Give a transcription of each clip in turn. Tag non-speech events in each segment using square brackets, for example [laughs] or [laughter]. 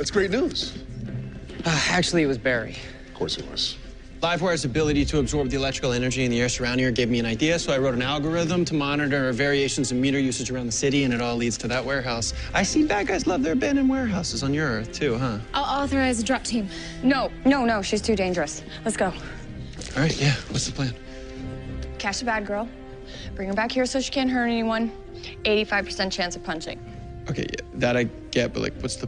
That's great news. Uh, actually, it was Barry. Of course it was. LiveWire's ability to absorb the electrical energy in the air surrounding her gave me an idea, so I wrote an algorithm to monitor variations in meter usage around the city, and it all leads to that warehouse. I see bad guys love their abandoned warehouses on your Earth, too, huh? I'll authorize a drop team. No, no, no, she's too dangerous. Let's go. All right, yeah, what's the plan? Catch the bad girl, bring her back here so she can't hurt anyone. 85% chance of punching. Okay, yeah, that I get, but like, what's the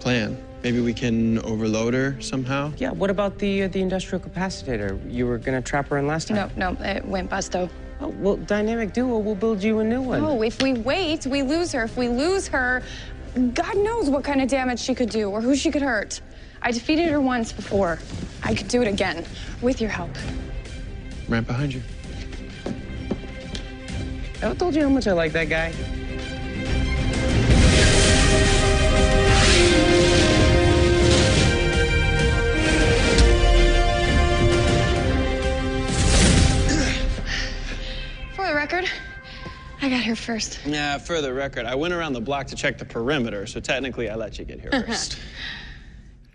plan? Maybe we can overload her somehow? Yeah, what about the uh, the industrial capacitator? You were gonna trap her in last time. No, no, it went bust though. Oh, well, Dynamic Duo We'll build you a new one. No, if we wait, we lose her. If we lose her, God knows what kind of damage she could do or who she could hurt. I defeated her once before. I could do it again with your help. Right behind you. I told you how much I like that guy. The record, I got here first. Yeah, for the record, I went around the block to check the perimeter, so technically I let you get here [laughs] first.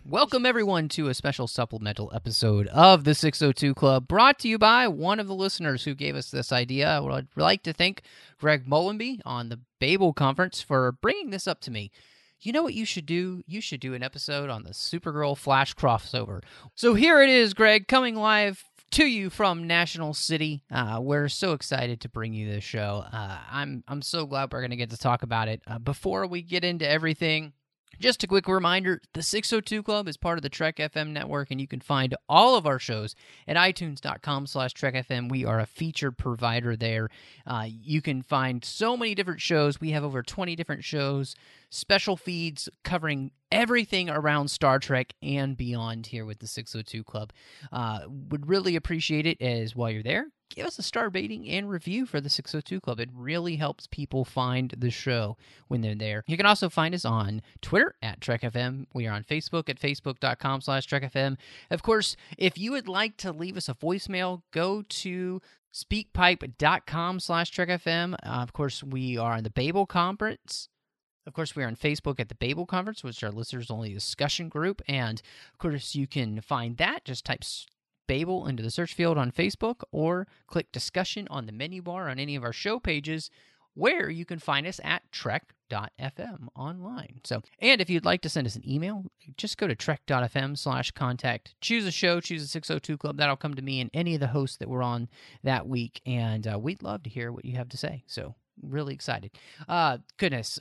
Welcome, everyone, to a special supplemental episode of the 602 Club brought to you by one of the listeners who gave us this idea. I would like to thank Greg Mullenby on the Babel Conference for bringing this up to me. You know what you should do? You should do an episode on the Supergirl Flash crossover. So here it is, Greg, coming live to you from National City. Uh, we're so excited to bring you this show. Uh, I'm I'm so glad we're going to get to talk about it. Uh, before we get into everything, just a quick reminder the 602 Club is part of the Trek FM network, and you can find all of our shows at itunes.com slash Trek FM. We are a featured provider there. Uh, you can find so many different shows. We have over 20 different shows, special feeds covering everything around Star Trek and beyond here with the 602 Club. Uh, would really appreciate it as while you're there, give us a star rating and review for the 602 Club. It really helps people find the show when they're there. You can also find us on Twitter at TrekFM. We are on Facebook at facebook.com slash TrekFM. Of course, if you would like to leave us a voicemail, go to speakpipe.com slash TrekFM. Uh, of course, we are on the Babel Conference. Of course, we are on Facebook at the Babel Conference, which is our listeners only discussion group. And of course, you can find that. Just type Babel into the search field on Facebook or click discussion on the menu bar on any of our show pages where you can find us at trek.fm online. So, and if you'd like to send us an email, just go to trek.fm slash contact, choose a show, choose a 602 club. That'll come to me and any of the hosts that were on that week. And uh, we'd love to hear what you have to say. So, really excited. Uh, goodness,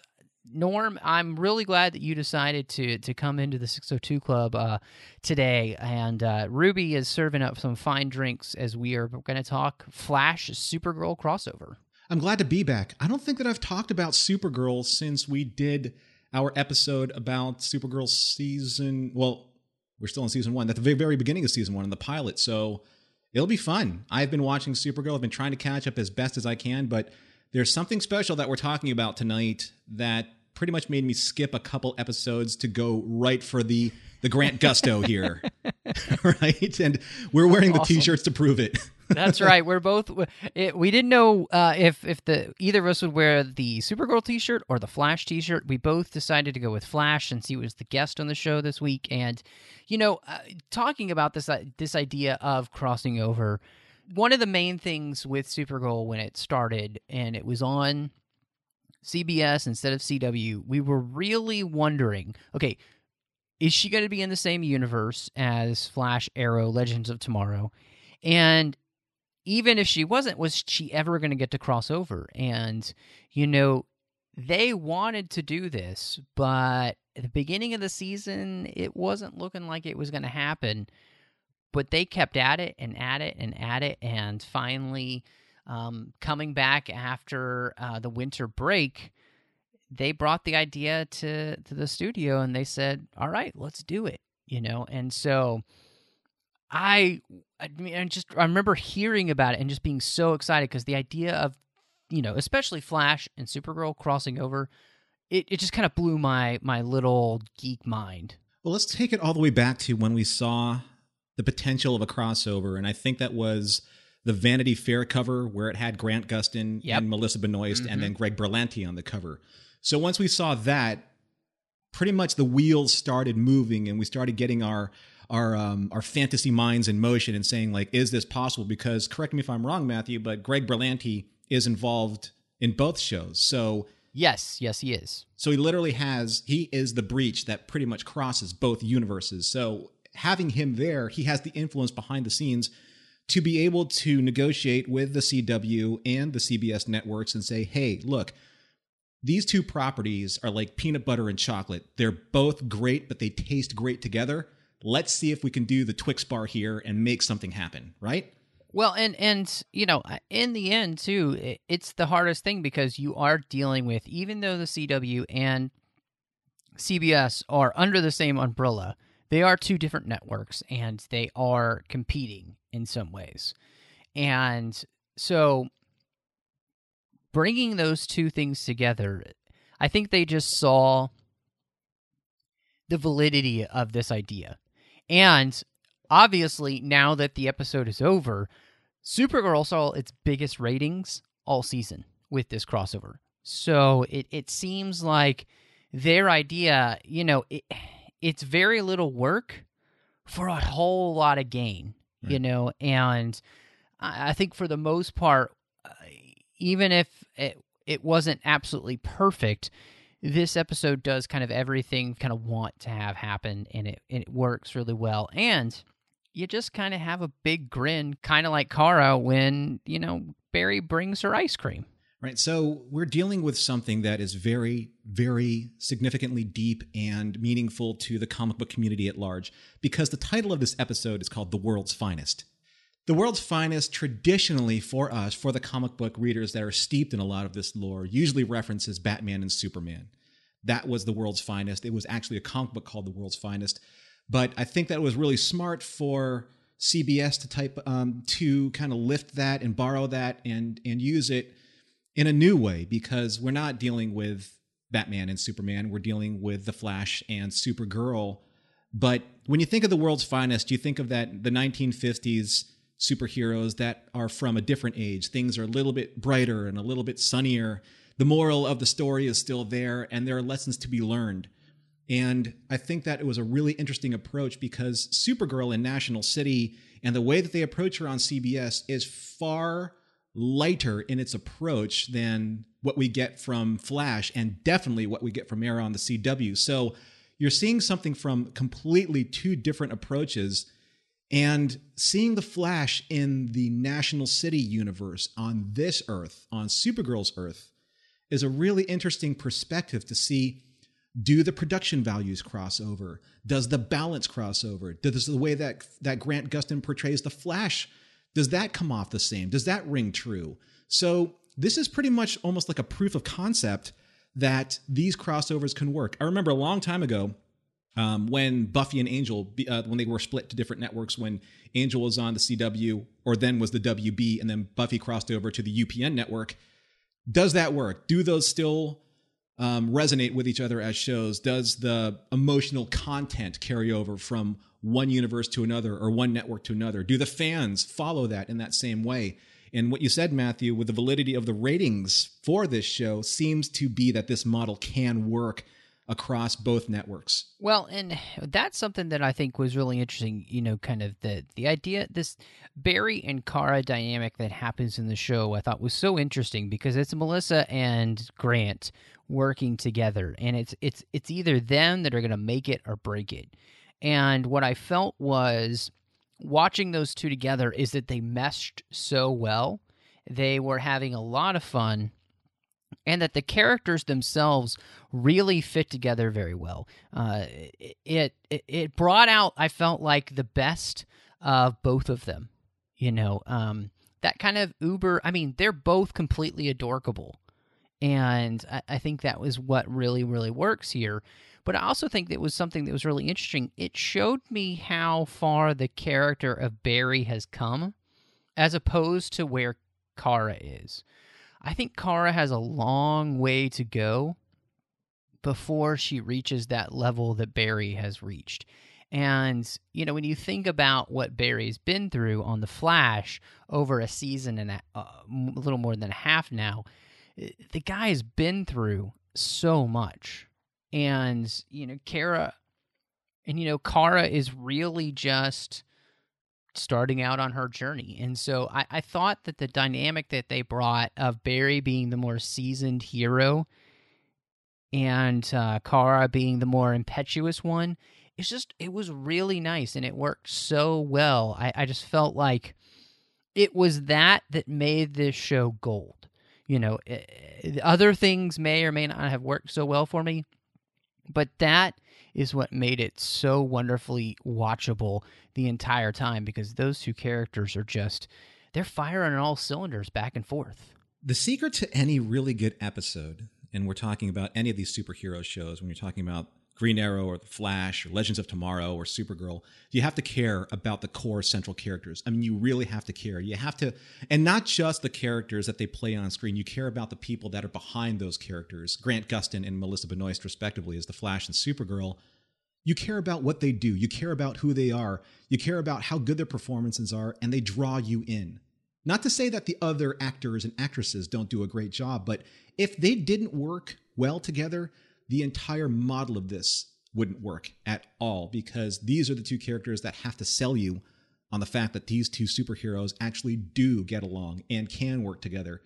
Norm, I'm really glad that you decided to to come into the 602 Club uh, today. And uh, Ruby is serving up some fine drinks as we are going to talk Flash Supergirl crossover. I'm glad to be back. I don't think that I've talked about Supergirl since we did our episode about Supergirl season. Well, we're still in season one. At the very, beginning of season one in the pilot. So it'll be fun. I've been watching Supergirl. I've been trying to catch up as best as I can, but there's something special that we're talking about tonight that pretty much made me skip a couple episodes to go right for the the Grant Gusto here, [laughs] [laughs] right? And we're wearing the Awesome. t-shirts to prove it. [laughs] That's right. We're both. It, we didn't know uh, if if the either of us would wear the Supergirl T-shirt or the Flash T-shirt. We both decided to go with Flash since he was the guest on the show this week. And you know, uh, talking about this uh, this idea of crossing over, one of the main things with Supergirl when it started and it was on CBS instead of CW, we were really wondering, okay, is she going to be in the same universe as Flash, Arrow, Legends of Tomorrow? And even if she wasn't, was she ever going to get to cross over? And, you know, they wanted to do this, but at the beginning of the season, it wasn't looking like it was going to happen. But they kept at it and at it and at it. And finally, um, coming back after uh, the winter break, they brought the idea to to the studio and they said, "All right, let's do it." You know, and so I I mean, I just I remember hearing about it and just being so excited because the idea of you know, especially Flash and Supergirl crossing over, it, it just kind of blew my my little geek mind. Well, let's take it all the way back to when we saw the potential of a crossover, and I think that was the Vanity Fair cover where it had Grant Gustin Yep. and Melissa Benoist Mhm. and then Greg Berlanti on the cover. So once we saw that, pretty much the wheels started moving and we started getting our our um, our fantasy minds in motion and saying like, is this possible? Because correct me if I'm wrong, Matthew, but Greg Berlanti is involved in both shows. So Yes, yes, he is. so he literally has he is the breach that pretty much crosses both universes. So having him there, he has the influence behind the scenes to be able to negotiate with the CW and the CBS networks and say, "Hey, look, these two properties are like peanut butter and chocolate. They're both great, but they taste great together. Let's see if we can do the Twix bar here and make something happen." Right? Well, and and you know, in the end too, it's the hardest thing because you are dealing with even though the CW and CBS are under the same umbrella, they are two different networks and they are competing in some ways. And so bringing those two things together, I think they just saw the validity of this idea. And obviously, now that the episode is over, Supergirl saw its biggest ratings all season with this crossover. So it, it seems like their idea, you know, it, it's very little work for a whole lot of gain, you know, and I I think for the most part, uh, even if it, it wasn't absolutely perfect, this episode does kind of everything kind of want to have happen and it, and it works really well. And you just kind of have a big grin, kind of like Kara when, you know, Barry brings her ice cream. Right. So we're dealing with something that is very, very significantly deep and meaningful to the comic book community at large because the title of this episode is called The World's Finest. The World's Finest, traditionally for us, for the comic book readers that are steeped in a lot of this lore, usually references Batman and Superman. That was The World's Finest. It was actually a comic book called The World's Finest. But I think that was really smart for CBS to type um, to kind of lift that and borrow that and and use it in a new way because we're not dealing with Batman and Superman. We're dealing with the Flash and Supergirl. But when you think of the world's finest, you think of that the 1950s superheroes that are from a different age. Things are a little bit brighter and a little bit sunnier. The moral of the story is still there, and there are lessons to be learned. And I think that it was a really interesting approach because Supergirl in National City and the way that they approach her on CBS is far lighter in its approach than what we get from Flash and definitely what we get from Arrow on the CW. So you're seeing something from completely two different approaches and seeing the Flash in the National City universe on this Earth, on Supergirl's Earth, is a really interesting perspective to see do the production values cross over? Does the balance cross over? Does the way that that Grant Gustin portrays the Flash, does that come off the same? Does that ring true? So this is pretty much almost like a proof of concept that these crossovers can work. I remember a long time ago um, when Buffy and Angel, uh, when they were split to different networks, when Angel was on the CW or then was the WB, and then Buffy crossed over to the UPN network. Does that work? Do those still um, resonate with each other as shows? Does the emotional content carry over from one universe to another or one network to another? Do the fans follow that in that same way? And what you said, Matthew, with the validity of the ratings for this show seems to be that this model can work across both networks. Well, and that's something that I think was really interesting. You know, kind of the the idea this Barry and Kara dynamic that happens in the show. I thought was so interesting because it's Melissa and Grant working together, and it's it's it's either them that are going to make it or break it. And what I felt was watching those two together is that they meshed so well. They were having a lot of fun and that the characters themselves really fit together very well. Uh, it, it it brought out I felt like the best of both of them. You know, um, that kind of uber. I mean, they're both completely adorkable, And I, I think that was what really, really works here. But I also think that was something that was really interesting. It showed me how far the character of Barry has come as opposed to where Kara is. I think Kara has a long way to go before she reaches that level that Barry has reached. And, you know, when you think about what Barry's been through on The Flash over a season and a, uh, a little more than a half now, eh, the guy has been through so much. And, you know, Kara and, you know, Kara is really just starting out on her journey. And so I, I thought that the dynamic that they brought of Barry being the more seasoned hero and uh, Kara being the more impetuous one, it's just, it was really nice and it worked so well. I, I just felt like it was that that made this show gold. You know, eh, other things may or may not have worked so well for me, but that is what made it so wonderfully watchable the entire time because those two characters are just they're firing on all cylinders back and forth. The secret to any really good episode, and we're talking about any of these superhero shows, when you're talking about Green Arrow or The Flash or Legends of Tomorrow or Supergirl, you have to care about the core central characters. I mean, you really have to care. You have to, and not just the characters that they play on screen, you care about the people that are behind those characters. Grant Gustin and Melissa Benoist, respectively, as The Flash and Supergirl. You care about what they do, you care about who they are, you care about how good their performances are, and they draw you in. Not to say that the other actors and actresses don't do a great job, but if they didn't work well together, the entire model of this wouldn't work at all because these are the two characters that have to sell you on the fact that these two superheroes actually do get along and can work together.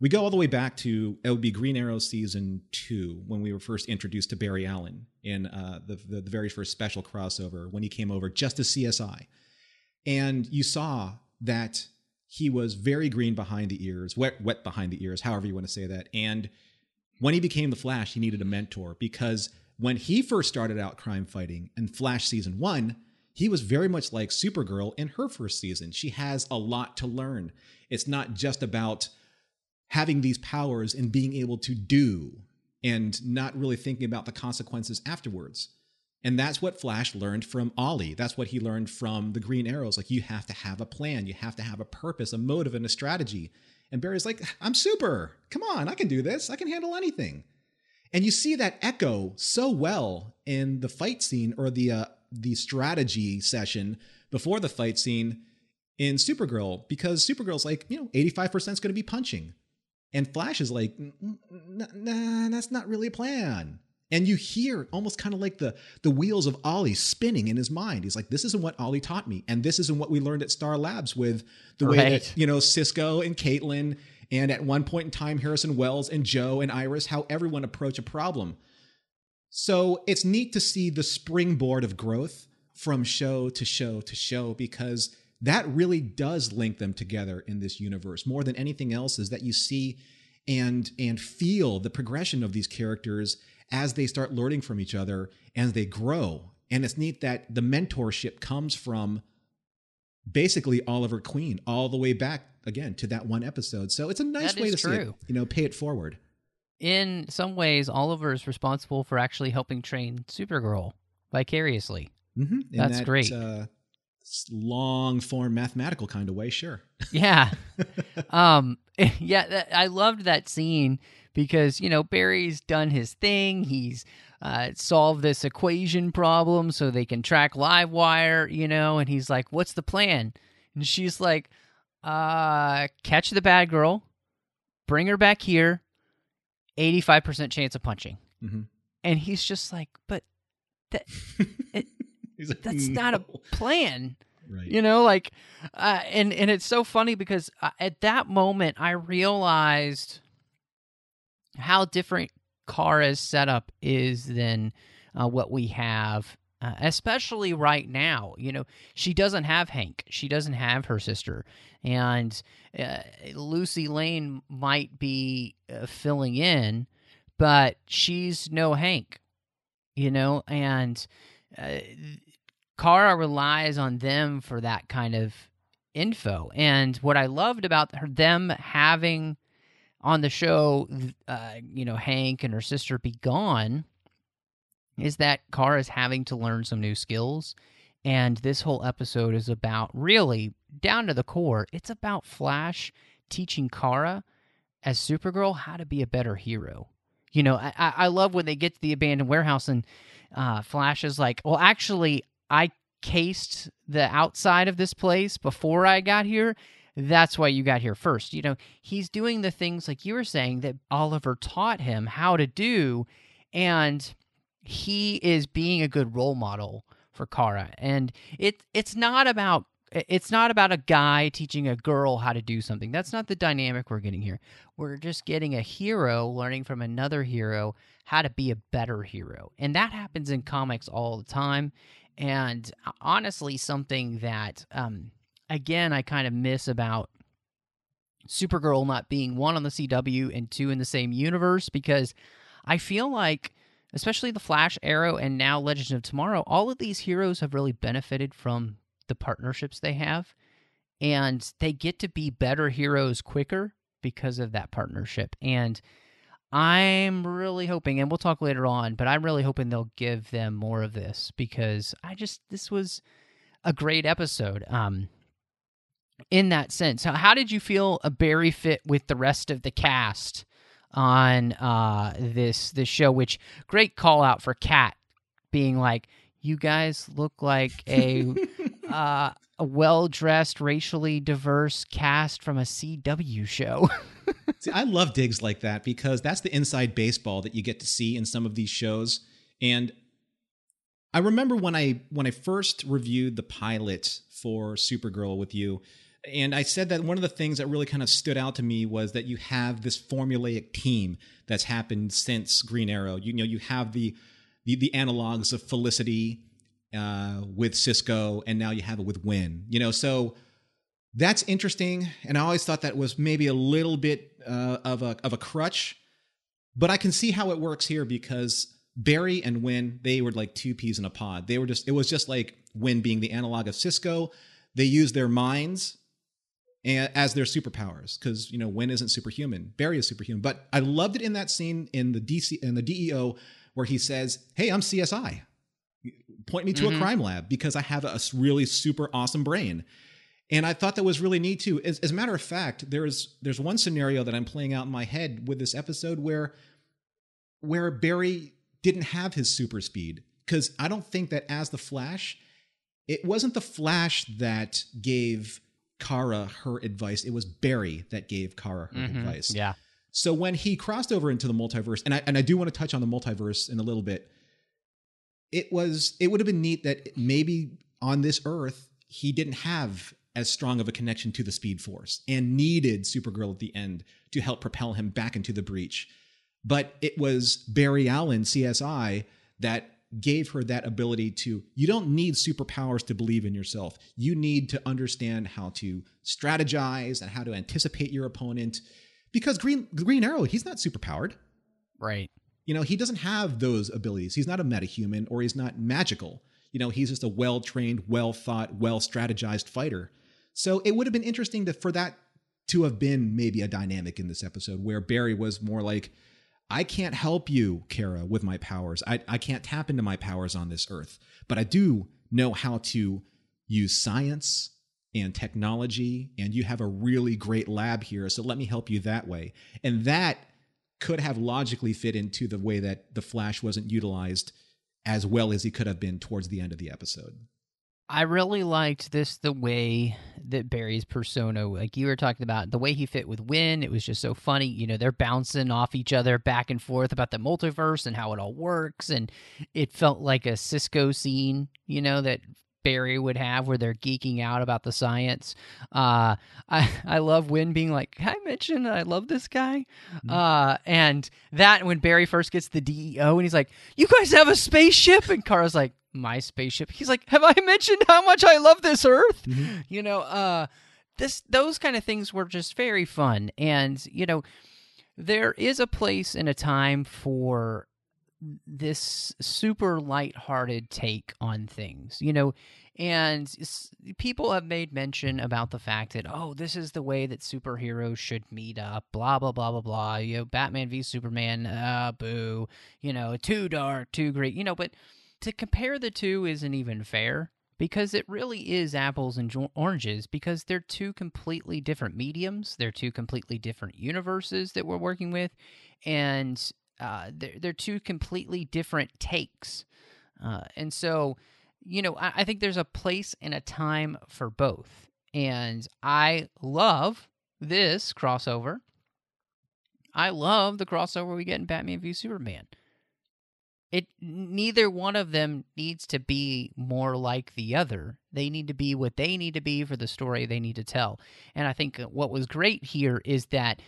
We go all the way back to it would be Green Arrow season two when we were first introduced to Barry Allen in uh, the, the the very first special crossover when he came over just as CSI, and you saw that he was very green behind the ears, wet wet behind the ears, however you want to say that, and when he became the Flash, he needed a mentor because when he first started out crime fighting in Flash season one, he was very much like Supergirl in her first season. She has a lot to learn. It's not just about having these powers and being able to do and not really thinking about the consequences afterwards. And that's what Flash learned from Ollie. That's what he learned from the Green Arrows. Like, you have to have a plan, you have to have a purpose, a motive, and a strategy. And Barry's like, I'm super. Come on, I can do this. I can handle anything. And you see that echo so well in the fight scene or the uh, the strategy session before the fight scene in Supergirl because Supergirl's like, you know, 85% is going to be punching. And Flash is like, nah, that's not really a plan. And you hear almost kind of like the the wheels of Ollie spinning in his mind. He's like, "This isn't what Ollie taught me, and this isn't what we learned at Star Labs with the way that you know Cisco and Caitlin, and at one point in time Harrison Wells and Joe and Iris, how everyone approach a problem." So it's neat to see the springboard of growth from show to show to show because that really does link them together in this universe more than anything else is that you see and and feel the progression of these characters as they start learning from each other and they grow and it's neat that the mentorship comes from basically Oliver Queen all the way back again to that one episode so it's a nice That way to see it you know pay it forward In some ways, Oliver is responsible for actually helping train Supergirl vicariously. mm-hmm. That's that, great. uh, long form mathematical kind of way sure Yeah. [laughs] um [laughs] yeah, that, I loved that scene because, you know, Barry's done his thing. He's uh, solved this equation problem so they can track Livewire, you know, and he's like, "What's the plan?" And she's like, "Uh, catch the bad girl, bring her back here. 85% chance of punching." Mhm. And he's just like, "But that [laughs] it, He's like, that's not a plan." right you know like uh, and and it's so funny because uh, at that moment i realized how different Kara's setup is than uh, what we have uh, especially right now. You know she doesn't have hank. She doesn't have her sister. And uh, lucy lane might be uh, filling in but she's no hank you know? And uh, Kara relies on them for that kind of info. And what I loved about her, them having on the show, uh, you know, Hank and her sister be gone, is that Kara is having to learn some new skills. And this whole episode is about really down to the core, it's about Flash teaching Kara as Supergirl how to be a better hero. You know, I, I love when they get to the abandoned warehouse and uh, Flash is like, well, actually, I cased the outside of this place before I got here. That's why you got here first. You know, he's doing the things like you were saying that Oliver taught him how to do. And he is being a good role model for Kara. And it it's not about it's not about a guy teaching a girl how to do something. That's not the dynamic we're getting here. We're just getting a hero learning from another hero how to be a better hero. And that happens in comics all the time. And uh, honestly, something that, um, again, I kind of miss about Supergirl not being one on the CW and two in the same universe because I feel like, especially the Flash, Arrow, and now Legends of Tomorrow, all of these heroes have really benefited from the partnerships they have. And they get to be better heroes quicker because of that partnership. And I'm really hoping, and we'll talk later on, but I'm really hoping they'll give them more of this because I just, this was a great episode. Um, in that sense, how, how did you feel a Barry fit with the rest of the cast on uh, this this show? Which great call out for Kat being like, "You guys look like a [laughs] uh, a well dressed, racially diverse cast from a CW show. [laughs] see, I love digs like that because that's the inside baseball that you get to see in some of these shows. And I remember when I when I first reviewed the pilot for Supergirl with you, and I said that one of the things that really kind of stood out to me was that you have this formulaic team that's happened since Green Arrow. You, you know, you have the the, the analogs of Felicity uh, with Cisco, and now you have it with Winn. You know, so that's interesting. And I always thought that was maybe a little bit uh, of a of a crutch, but I can see how it works here because Barry and Winn they were like two peas in a pod. They were just it was just like Winn being the analog of Cisco. They used their minds as their superpowers because you know Winn isn't superhuman, Barry is superhuman. But I loved it in that scene in the DC in the DEO where he says, "Hey, I'm CSI." point me to mm-hmm. a crime lab because I have a really super awesome brain. And I thought that was really neat too. As, as, a matter of fact, there's there's one scenario that I'm playing out in my head with this episode where where Barry didn't have his super speed because I don't think that as the Flash, it wasn't the Flash that gave Kara her advice. It was Barry that gave Kara her mm-hmm. advice. Yeah. So when he crossed over into the multiverse, and I and I do want to touch on the multiverse in a little bit it was it would have been neat that maybe on this earth he didn't have as strong of a connection to the speed force and needed supergirl at the end to help propel him back into the breach but it was barry allen csi that gave her that ability to you don't need superpowers to believe in yourself you need to understand how to strategize and how to anticipate your opponent because green green arrow he's not superpowered right you know, he doesn't have those abilities. He's not a metahuman or he's not magical. You know, he's just a well trained, well thought, well strategized fighter. So it would have been interesting to, for that to have been maybe a dynamic in this episode where Barry was more like, I can't help you, Kara, with my powers. I, I can't tap into my powers on this earth, but I do know how to use science and technology, and you have a really great lab here. So let me help you that way. And that could have logically fit into the way that the Flash wasn't utilized as well as he could have been towards the end of the episode. I really liked this the way that Barry's persona, like you were talking about, the way he fit with Winn. It was just so funny. You know, they're bouncing off each other back and forth about the multiverse and how it all works. And it felt like a Cisco scene, you know, that Barry would have where they're geeking out about the science. Uh, I [laughs] I love Winn being like, Can I mention I love this guy? Mm-hmm. Uh, and that when Barry first gets the DEO and he's like, You guys have a spaceship? And Kara's like, My spaceship. He's like, Have I [laughs] mentioned how much I love this Earth? Mm-hmm. You know, uh, this those kind of things were just very fun. And, you know, there is a place and a time for this super light-hearted take on things. You know, And people have made mention about the fact that, oh, this is the way that superheroes should meet up, blah, blah, blah, blah, blah. You know, Batman v Superman, Uh, boo. You know, too dark, too great. You know, but to compare the two isn't even fair because it really is apples and oranges because they're two completely different mediums. They're two completely different universes that we're working with. And uh, they're, they're two completely different takes. Uh, and so you know, I, I think there's a place and a time for both. And I love this crossover. I love the crossover we get in Batman v Superman. It neither one of them needs to be more like the other. They need to be what they need to be for the story they need to tell. And I think what was great here is that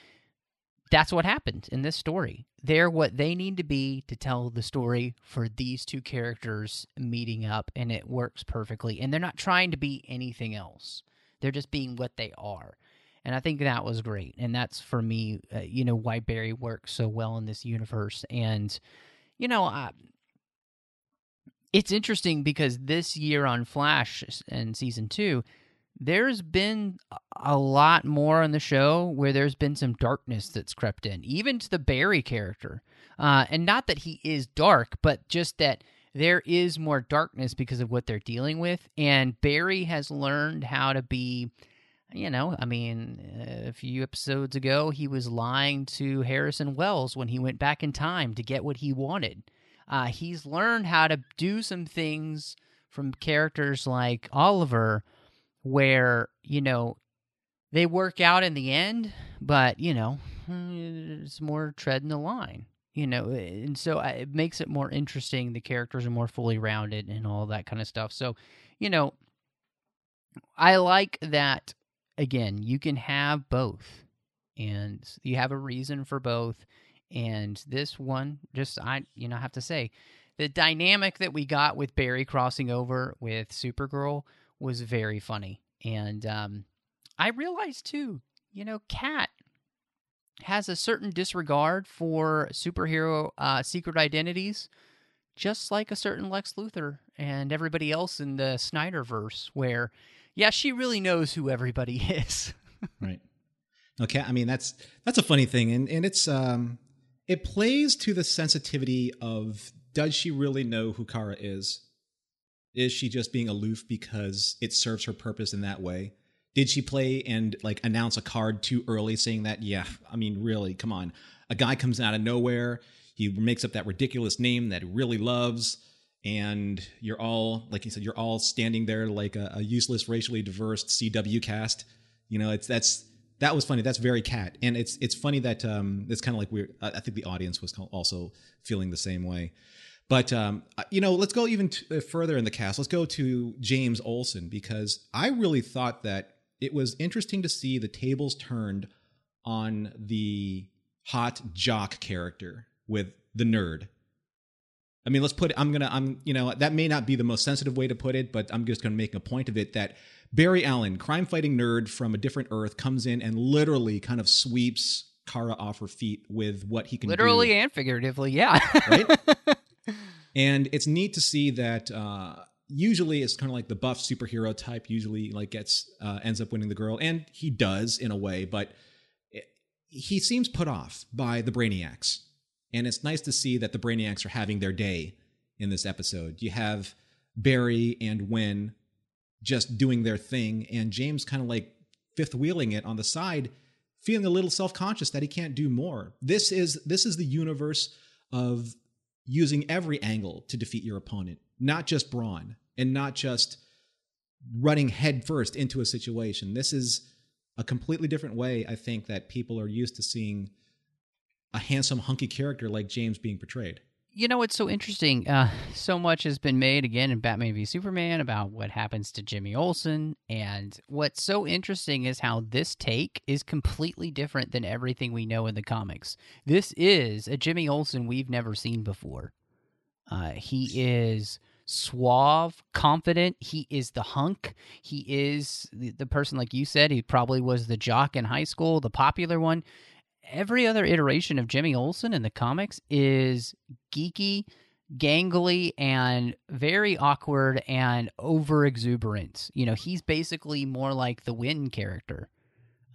that's what happened in this story. They're what they need to be to tell the story for these two characters meeting up, and it works perfectly. And they're not trying to be anything else, they're just being what they are. And I think that was great. And that's for me, uh, you know, why Barry works so well in this universe. And, you know, I, it's interesting because this year on Flash and season two, there's been a lot more on the show where there's been some darkness that's crept in, even to the Barry character. Uh, and not that he is dark, but just that there is more darkness because of what they're dealing with. And Barry has learned how to be, you know, I mean, a few episodes ago, he was lying to Harrison Wells when he went back in time to get what he wanted. Uh, he's learned how to do some things from characters like Oliver where you know they work out in the end, but you know it's more treading the line. You know, and so uh, it makes it more interesting. The characters are more fully rounded and all that kind of stuff. So, you know, I like that. Again, you can have both, and you have a reason for both. And this one, just I, you know, have to say, the dynamic that we got with Barry crossing over with Supergirl was very funny. And um, I realized too, you know, Cat has a certain disregard for superhero uh, secret identities, just like a certain Lex Luthor and everybody else in the Snyderverse, where, yeah, she really knows who everybody [laughs] is. right. Okay. I mean, that's that's a funny thing, and and it's um, it plays to the sensitivity of does she really know who Kara is? Is she just being aloof because it serves her purpose in that way? Did she play and like announce a card too early saying that? Yeah, I mean, really, come on. A guy comes out of nowhere, he makes up that ridiculous name that he really loves, and you're all, like you said, you're all standing there like a, a useless, racially diverse CW cast. You know, it's that's that was funny. That's very cat, and it's it's funny that um, it's kind of like we're. I think the audience was also feeling the same way. But um, you know, let's go even t- uh, further in the cast. Let's go to James Olsen because I really thought that it was interesting to see the tables turned on the hot jock character with the nerd. I mean, let's put it, I'm going to I'm you know, that may not be the most sensitive way to put it, but I'm just going to make a point of it that Barry Allen, crime fighting nerd from a different earth comes in and literally kind of sweeps Kara off her feet with what he can literally and figuratively, yeah. right? [laughs] and it's neat to see that uh, usually it's kind of like the buff superhero type usually like gets uh, ends up winning the girl and he does in a way but it, he seems put off by the brainiacs and it's nice to see that the brainiacs are having their day in this episode you have barry and Winn just doing their thing and james kind of like fifth wheeling it on the side feeling a little self-conscious that he can't do more this is this is the universe of using every angle to defeat your opponent, not just brawn and not just running headfirst into a situation. This is a completely different way, I think, that people are used to seeing a handsome, hunky character like James being portrayed you know what's so interesting? Uh, so much has been made again in Batman v Superman about what happens to Jimmy Olsen, and what's so interesting is how this take is completely different than everything we know in the comics. This is a Jimmy Olsen we've never seen before. Uh, he is suave, confident. He is the hunk. He is the, the person, like you said, he probably was the jock in high school, the popular one every other iteration of Jimmy Olsen in the comics is geeky, gangly and very awkward and over exuberant. You know, he's basically more like the Winn character.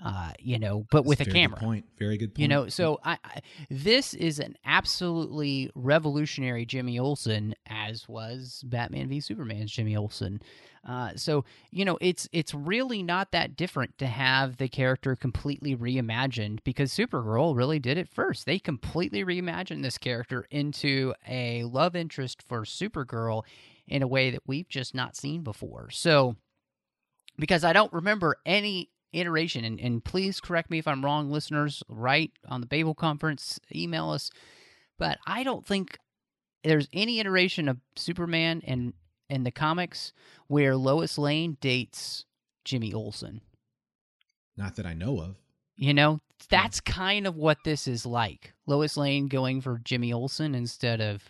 Uh, you know, but with a Very camera. Good point. Very good point. You know, so I, I this is an absolutely revolutionary Jimmy Olsen, as was Batman v Superman's Jimmy Olsen. Uh, so you know, it's it's really not that different to have the character completely reimagined because Supergirl really did it first. They completely reimagined this character into a love interest for Supergirl in a way that we've just not seen before. So because I don't remember any iteration. And, and please correct me if i'm wrong listeners right on the babel conference email us. But i don't think there's any iteration of superman in in the comics where lois lane dates jimmy olsen. Not that I know of. you know that's kind of what this is like. Lois lane going for jimmy olsen instead of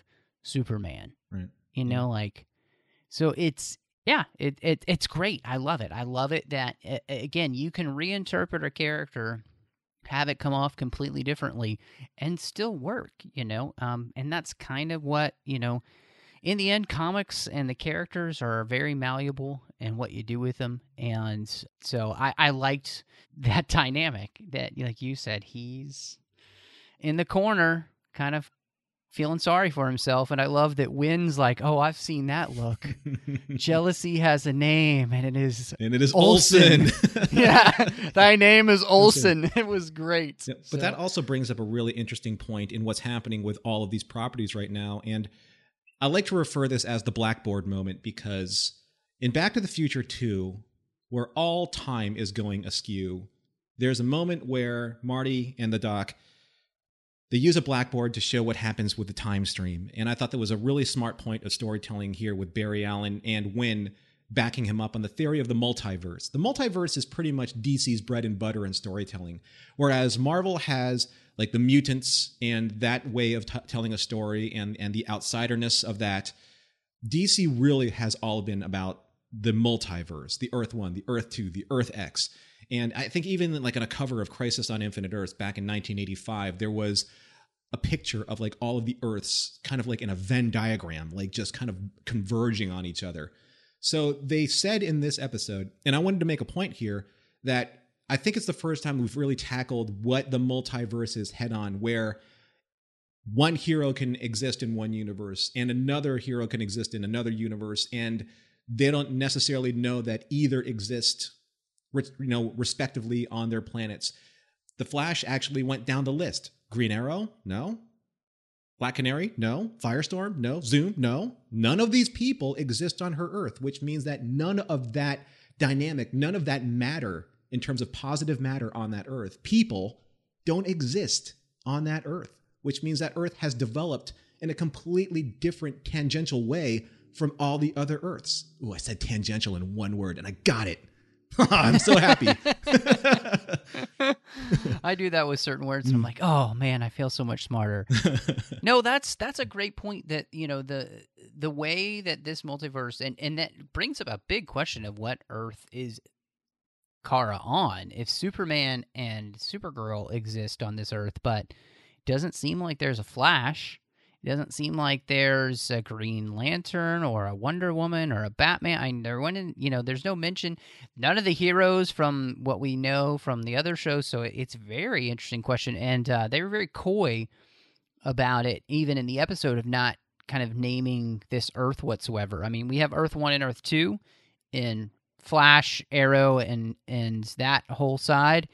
superman. Right. you know like so it's yeah it, it it's great i love it i love it that again you can reinterpret a character have it come off completely differently and still work you know um and that's kind of what you know in the end comics and the characters are very malleable and what you do with them and so i i liked [laughs] that dynamic that like you said he's in the corner kind of feeling sorry for himself and i love that Winn's like oh i've seen that look [laughs] jealousy has a name and it is and it is Olson. Olsen. [laughs] yeah thy name is olsen it was great Yeah, but So- that also brings up a really interesting point in what's happening with all of these properties right now. And I like to refer this as the blackboard moment because in Back to the Future 2, where all time is going askew, there's a moment where Marty and the doc they use a blackboard to show what happens with the time stream. And I thought that was a really smart point of storytelling here with Barry Allen and Winn backing him up on the theory of the multiverse. The multiverse is pretty much DC's bread and butter in storytelling, whereas Marvel has like the mutants and that way of t- telling a story and and the outsiderness of that. DC really has all been about the multiverse, the Earth 1, the Earth 2, the Earth X. And I think even like on a cover of Crisis on Infinite Earths back in 1985, there was a picture of like all of the Earths kind of like in a Venn diagram, like just kind of converging on each other. So they said in this episode, and I wanted to make a point here that I think it's the first time we've really tackled what the multiverse is head on, where one hero can exist in one universe and another hero can exist in another universe, and they don't necessarily know that either exist, you know, respectively on their planets. The Flash actually went down the list. Green Arrow, no. Black Canary, no. Firestorm, no. Zoom, no. None of these people exist on her Earth, which means that none of that dynamic, none of that matter in terms of positive matter on that Earth, people don't exist on that Earth, which means that Earth has developed in a completely different tangential way from all the other Earths. Ooh, I said tangential in one word and I got it. [laughs] I'm so happy. [laughs] I do that with certain words, and I'm mm. like, oh man, I feel so much smarter. [laughs] no, that's that's a great point. That you know the the way that this multiverse and and that brings up a big question of what Earth is Kara on. If Superman and Supergirl exist on this Earth, but doesn't seem like there's a Flash. It doesn't seem like there's a Green Lantern or a Wonder Woman or a Batman. I there went you know, there's no mention. None of the heroes from what we know from the other shows. So it's very interesting question, and uh, they were very coy about it, even in the episode of not kind of naming this Earth whatsoever. I mean, we have Earth One and Earth Two in Flash, Arrow, and and that whole side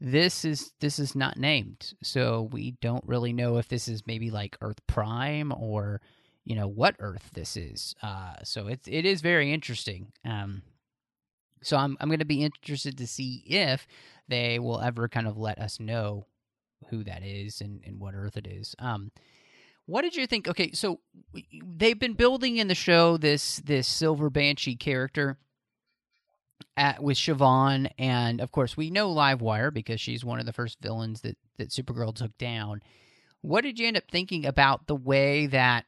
this is this is not named. So we don't really know if this is maybe like earth prime or you know what earth this is. Uh so it's it is very interesting. Um so i'm i'm going to be interested to see if they will ever kind of let us know who that is and and what earth it is. Um what did you think? Okay so they've been building in the show this this silver banshee character at with Siobhan, and of course we know Livewire because she's one of the first villains that that Supergirl took down. What did you end up thinking about the way that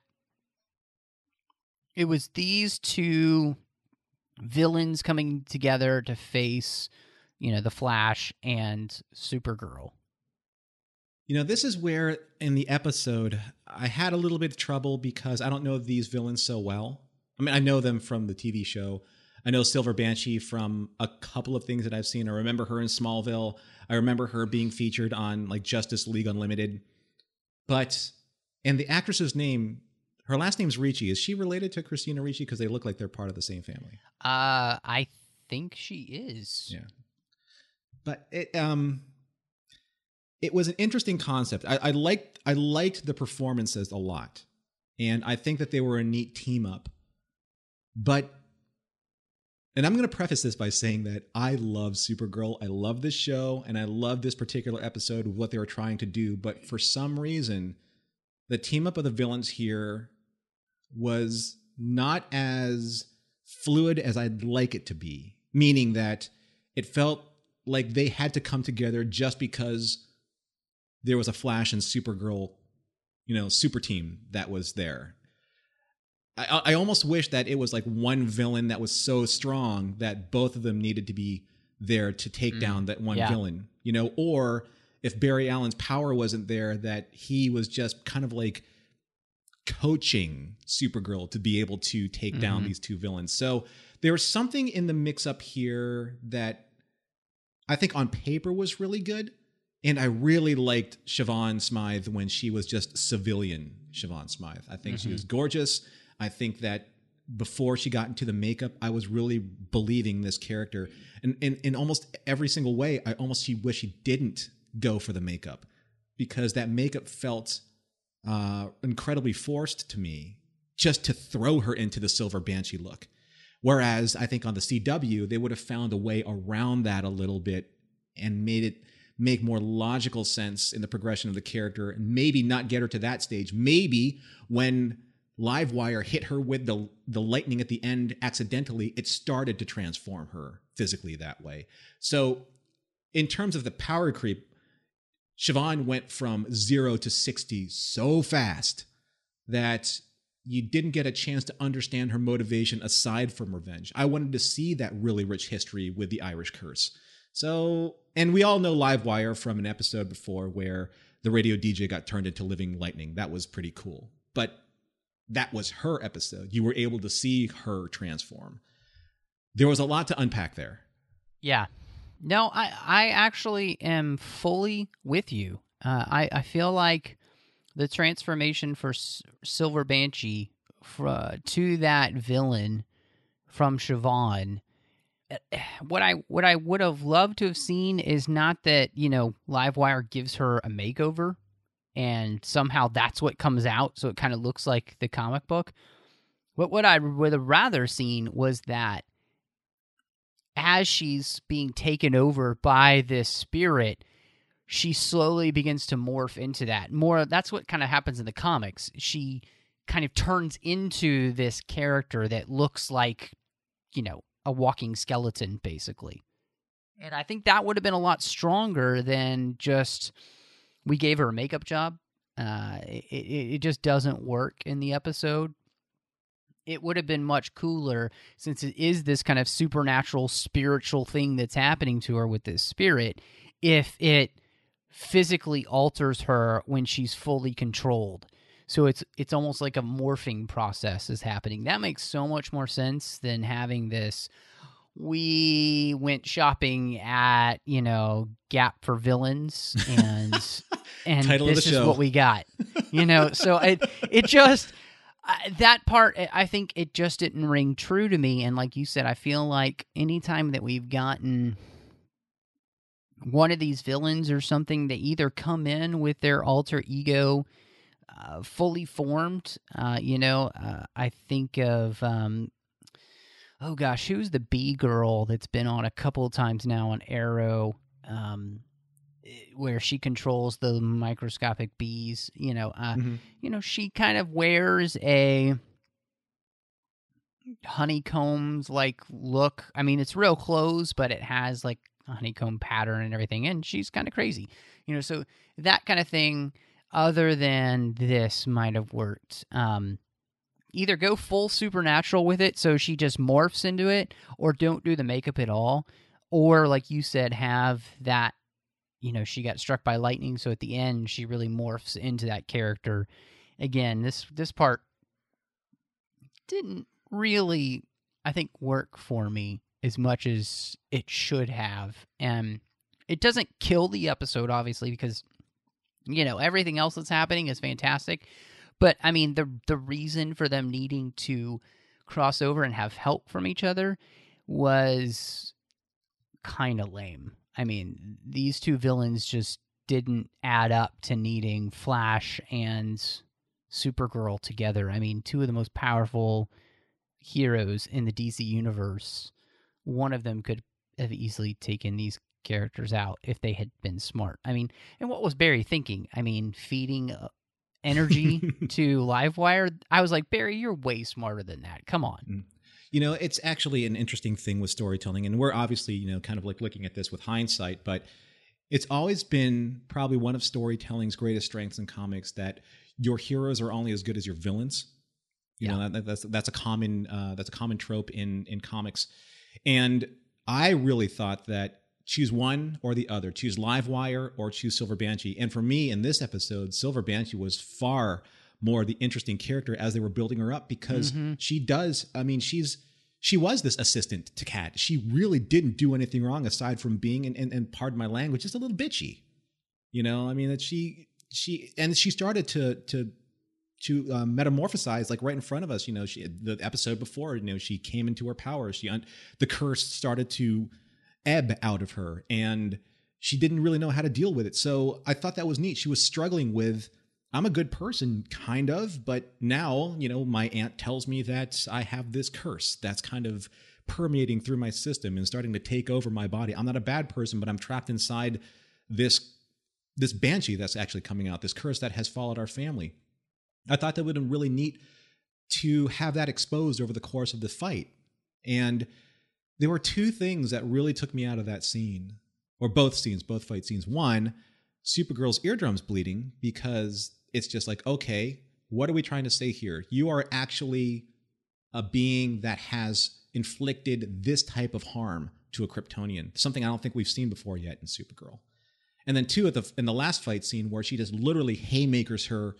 it was these two villains coming together to face, you know, the Flash and Supergirl? You know, this is where in the episode I had a little bit of trouble because I don't know these villains so well. I mean, I know them from the TV show. I know Silver Banshee from a couple of things that I've seen. I remember her in Smallville. I remember her being featured on like Justice League Unlimited. But and the actress's name, her last name's Ricci. Is she related to Christina Ricci because they look like they're part of the same family? Uh, I think she is. Yeah. But it um it was an interesting concept. I, I liked I liked the performances a lot. And I think that they were a neat team up. But and I'm going to preface this by saying that I love Supergirl. I love this show and I love this particular episode of what they were trying to do. But for some reason, the team up of the villains here was not as fluid as I'd like it to be, meaning that it felt like they had to come together just because there was a Flash and Supergirl, you know, super team that was there. I, I almost wish that it was like one villain that was so strong that both of them needed to be there to take mm, down that one yeah. villain, you know, or if Barry Allen's power wasn't there, that he was just kind of like coaching Supergirl to be able to take mm-hmm. down these two villains. So there was something in the mix up here that I think on paper was really good. And I really liked Siobhan Smythe when she was just civilian Siobhan Smythe. I think mm-hmm. she was gorgeous. I think that before she got into the makeup, I was really believing this character. And in, in almost every single way, I almost she wish she didn't go for the makeup because that makeup felt uh, incredibly forced to me just to throw her into the silver banshee look. Whereas I think on the CW, they would have found a way around that a little bit and made it make more logical sense in the progression of the character and maybe not get her to that stage. Maybe when Livewire hit her with the the lightning at the end accidentally, it started to transform her physically that way. So, in terms of the power creep, Siobhan went from zero to 60 so fast that you didn't get a chance to understand her motivation aside from revenge. I wanted to see that really rich history with the Irish curse. So, and we all know Livewire from an episode before where the radio DJ got turned into living lightning. That was pretty cool. But that was her episode. You were able to see her transform. There was a lot to unpack there. Yeah. No, I I actually am fully with you. Uh, I I feel like the transformation for S- Silver Banshee for, uh, to that villain from Siobhan. Eh, what I what I would have loved to have seen is not that you know Livewire gives her a makeover and somehow that's what comes out so it kind of looks like the comic book. But what i would have rather seen was that as she's being taken over by this spirit she slowly begins to morph into that. More that's what kind of happens in the comics. She kind of turns into this character that looks like you know a walking skeleton basically. And i think that would have been a lot stronger than just we gave her a makeup job. Uh, it, it, it just doesn't work in the episode. It would have been much cooler since it is this kind of supernatural, spiritual thing that's happening to her with this spirit. If it physically alters her when she's fully controlled, so it's it's almost like a morphing process is happening. That makes so much more sense than having this we went shopping at you know Gap for villains [laughs] and and Title this is show. what we got. You know so it it just that part I think it just didn't ring true to me. And like you said I feel like anytime that we've gotten one of these villains or something they either come in with their alter ego uh, fully formed uh, you know uh, I think of um, oh gosh, who's the bee girl that's been on a couple of times now on Arrow, um, where she controls the microscopic bees. You know, uh, mm-hmm. you know, she kind of wears a honeycombs like look. I mean, it's real clothes, but it has like a honeycomb pattern and everything, and she's kind of crazy. You know, so that kind of thing. Other than this, might have worked. Um, either go full supernatural with it so she just morphs into it or don't do the makeup at all or like you said have that you know she got struck by lightning so at the end she really morphs into that character again, this this part didn't really, I think, work for me as much as it should have, and it doesn't kill the episode, obviously, because you know everything else that's happening is fantastic. But I mean, the the reason for them needing to cross over and have help from each other was kind of lame. I mean, these two villains just didn't add up to needing Flash and Supergirl together. I mean, two of the most powerful heroes in the DC universe. One of them could have easily taken these characters out if they had been smart. I mean, and what was Barry thinking? I mean, feeding uh, energy [laughs] to Livewire. I was like, Barry, you're way smarter than that. Come on. You know, it's actually an interesting thing with storytelling, and we're obviously, you know, kind of like looking at this with hindsight, but it's always been probably one of storytelling's greatest strengths in comics that your heroes are only as good as your villains. You Yeah. know, that, that's that's a common uh, that's a common trope in in comics, and I really thought that choose one or the other, choose Livewire or choose Silver Banshee. And for me, in this episode, Silver Banshee was far more the interesting character as they were building her up because she does. I mean, she's she was this assistant to Cat. She really didn't do anything wrong aside from being and, and, and pardon my language, just a little bitchy. You know, I mean that she she and she started to to to um, metamorphosize like right in front of us. You know, she the episode before, you know, she came into her power. She un, the curse started to ebb out of her, and she didn't really know how to deal with it. So I thought that was neat. She was struggling with. I'm a good person, kind of, but now, you know, my aunt tells me that I have this curse that's kind of permeating through my system and starting to take over my body. I'm not a bad person, but I'm trapped inside this this banshee that's actually coming out, this curse that has followed our family. I thought that would have been really neat to have that exposed over the course of the fight. And there were two things that really took me out of that scene, or both scenes, both fight scenes. One, Supergirl's eardrums bleeding because it's just like, okay, what are we trying to say here? You are actually a being that has inflicted this type of harm to a Kryptonian, something I don't think we've seen before yet in Supergirl. And then two, at the in the last fight scene where she just literally haymakers her,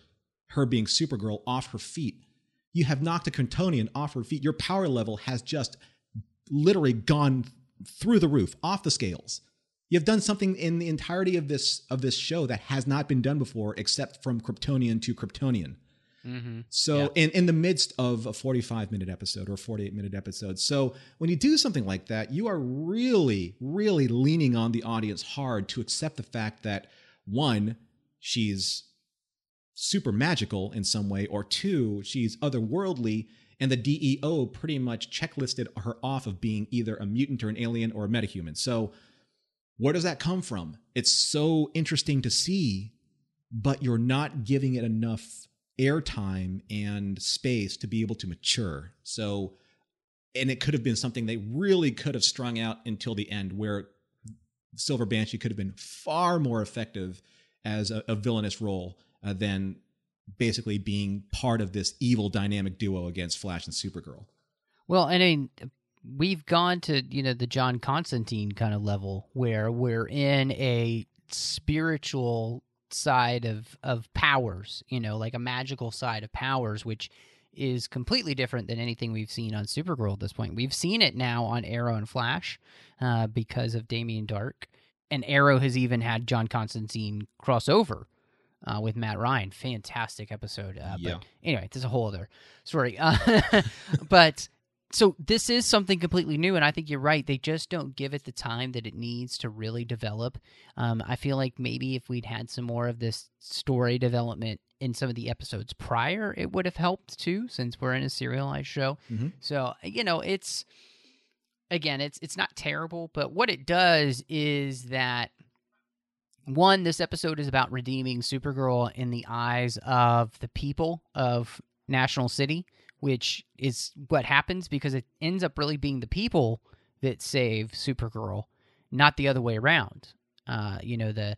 her being Supergirl off her feet. You have knocked a Kryptonian off her feet. Your power level has just literally gone through the roof, off the scales. You've done something in the entirety of this of this show that has not been done before, except from Kryptonian to Kryptonian. Mm-hmm. So in, in the midst of a 45 minute episode or 48 minute episode. So when you do something like that, you are really, really leaning on the audience hard to accept the fact that one, she's super magical in some way, or two, she's otherworldly, and the DEO pretty much checklisted her off of being either a mutant or an alien or a metahuman. So where does that come from? It's so interesting to see, but you're not giving it enough airtime and space to be able to mature. So, and it could have been something they really could have strung out until the end, where Silver Banshee could have been far more effective as a, a villainous role uh, than basically being part of this evil dynamic duo against Flash and Supergirl. Well, I mean, we've gone to you know the John Constantine kind of level where we're in a spiritual side of of powers, you know, like a magical side of powers, which is completely different than anything we've seen on Supergirl at this point. We've seen it now on Arrow and Flash uh, because of Damien Darhk, and Arrow has even had John Constantine crossover uh, with Matt Ryan. Fantastic episode. Uh, Yeah. But anyway, there's a whole other story. [laughs] Uh, [laughs] but so this is something completely new, and I think you're right. They just don't give it the time that it needs to really develop. Um, I feel like maybe if we'd had some more of this story development in some of the episodes prior, it would have helped too, since we're in a serialized show. Mhm. So you know, it's again, it's it's not terrible, but what it does is that one, this episode is about redeeming Supergirl in the eyes of the people of National City, which is what happens because it ends up really being the people that save Supergirl, not the other way around. Uh, you know, the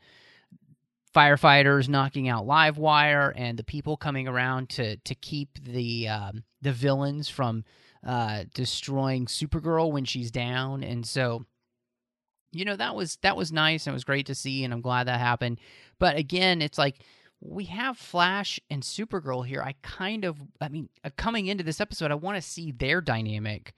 firefighters knocking out Livewire and the people coming around to to keep the um, the villains from uh, destroying Supergirl when she's down, and so you know that was that was nice and it was great to see and i'm glad that happened but again it's like we have Flash and Supergirl here. I kind of, I mean, uh, coming into this episode, I want to see their dynamic.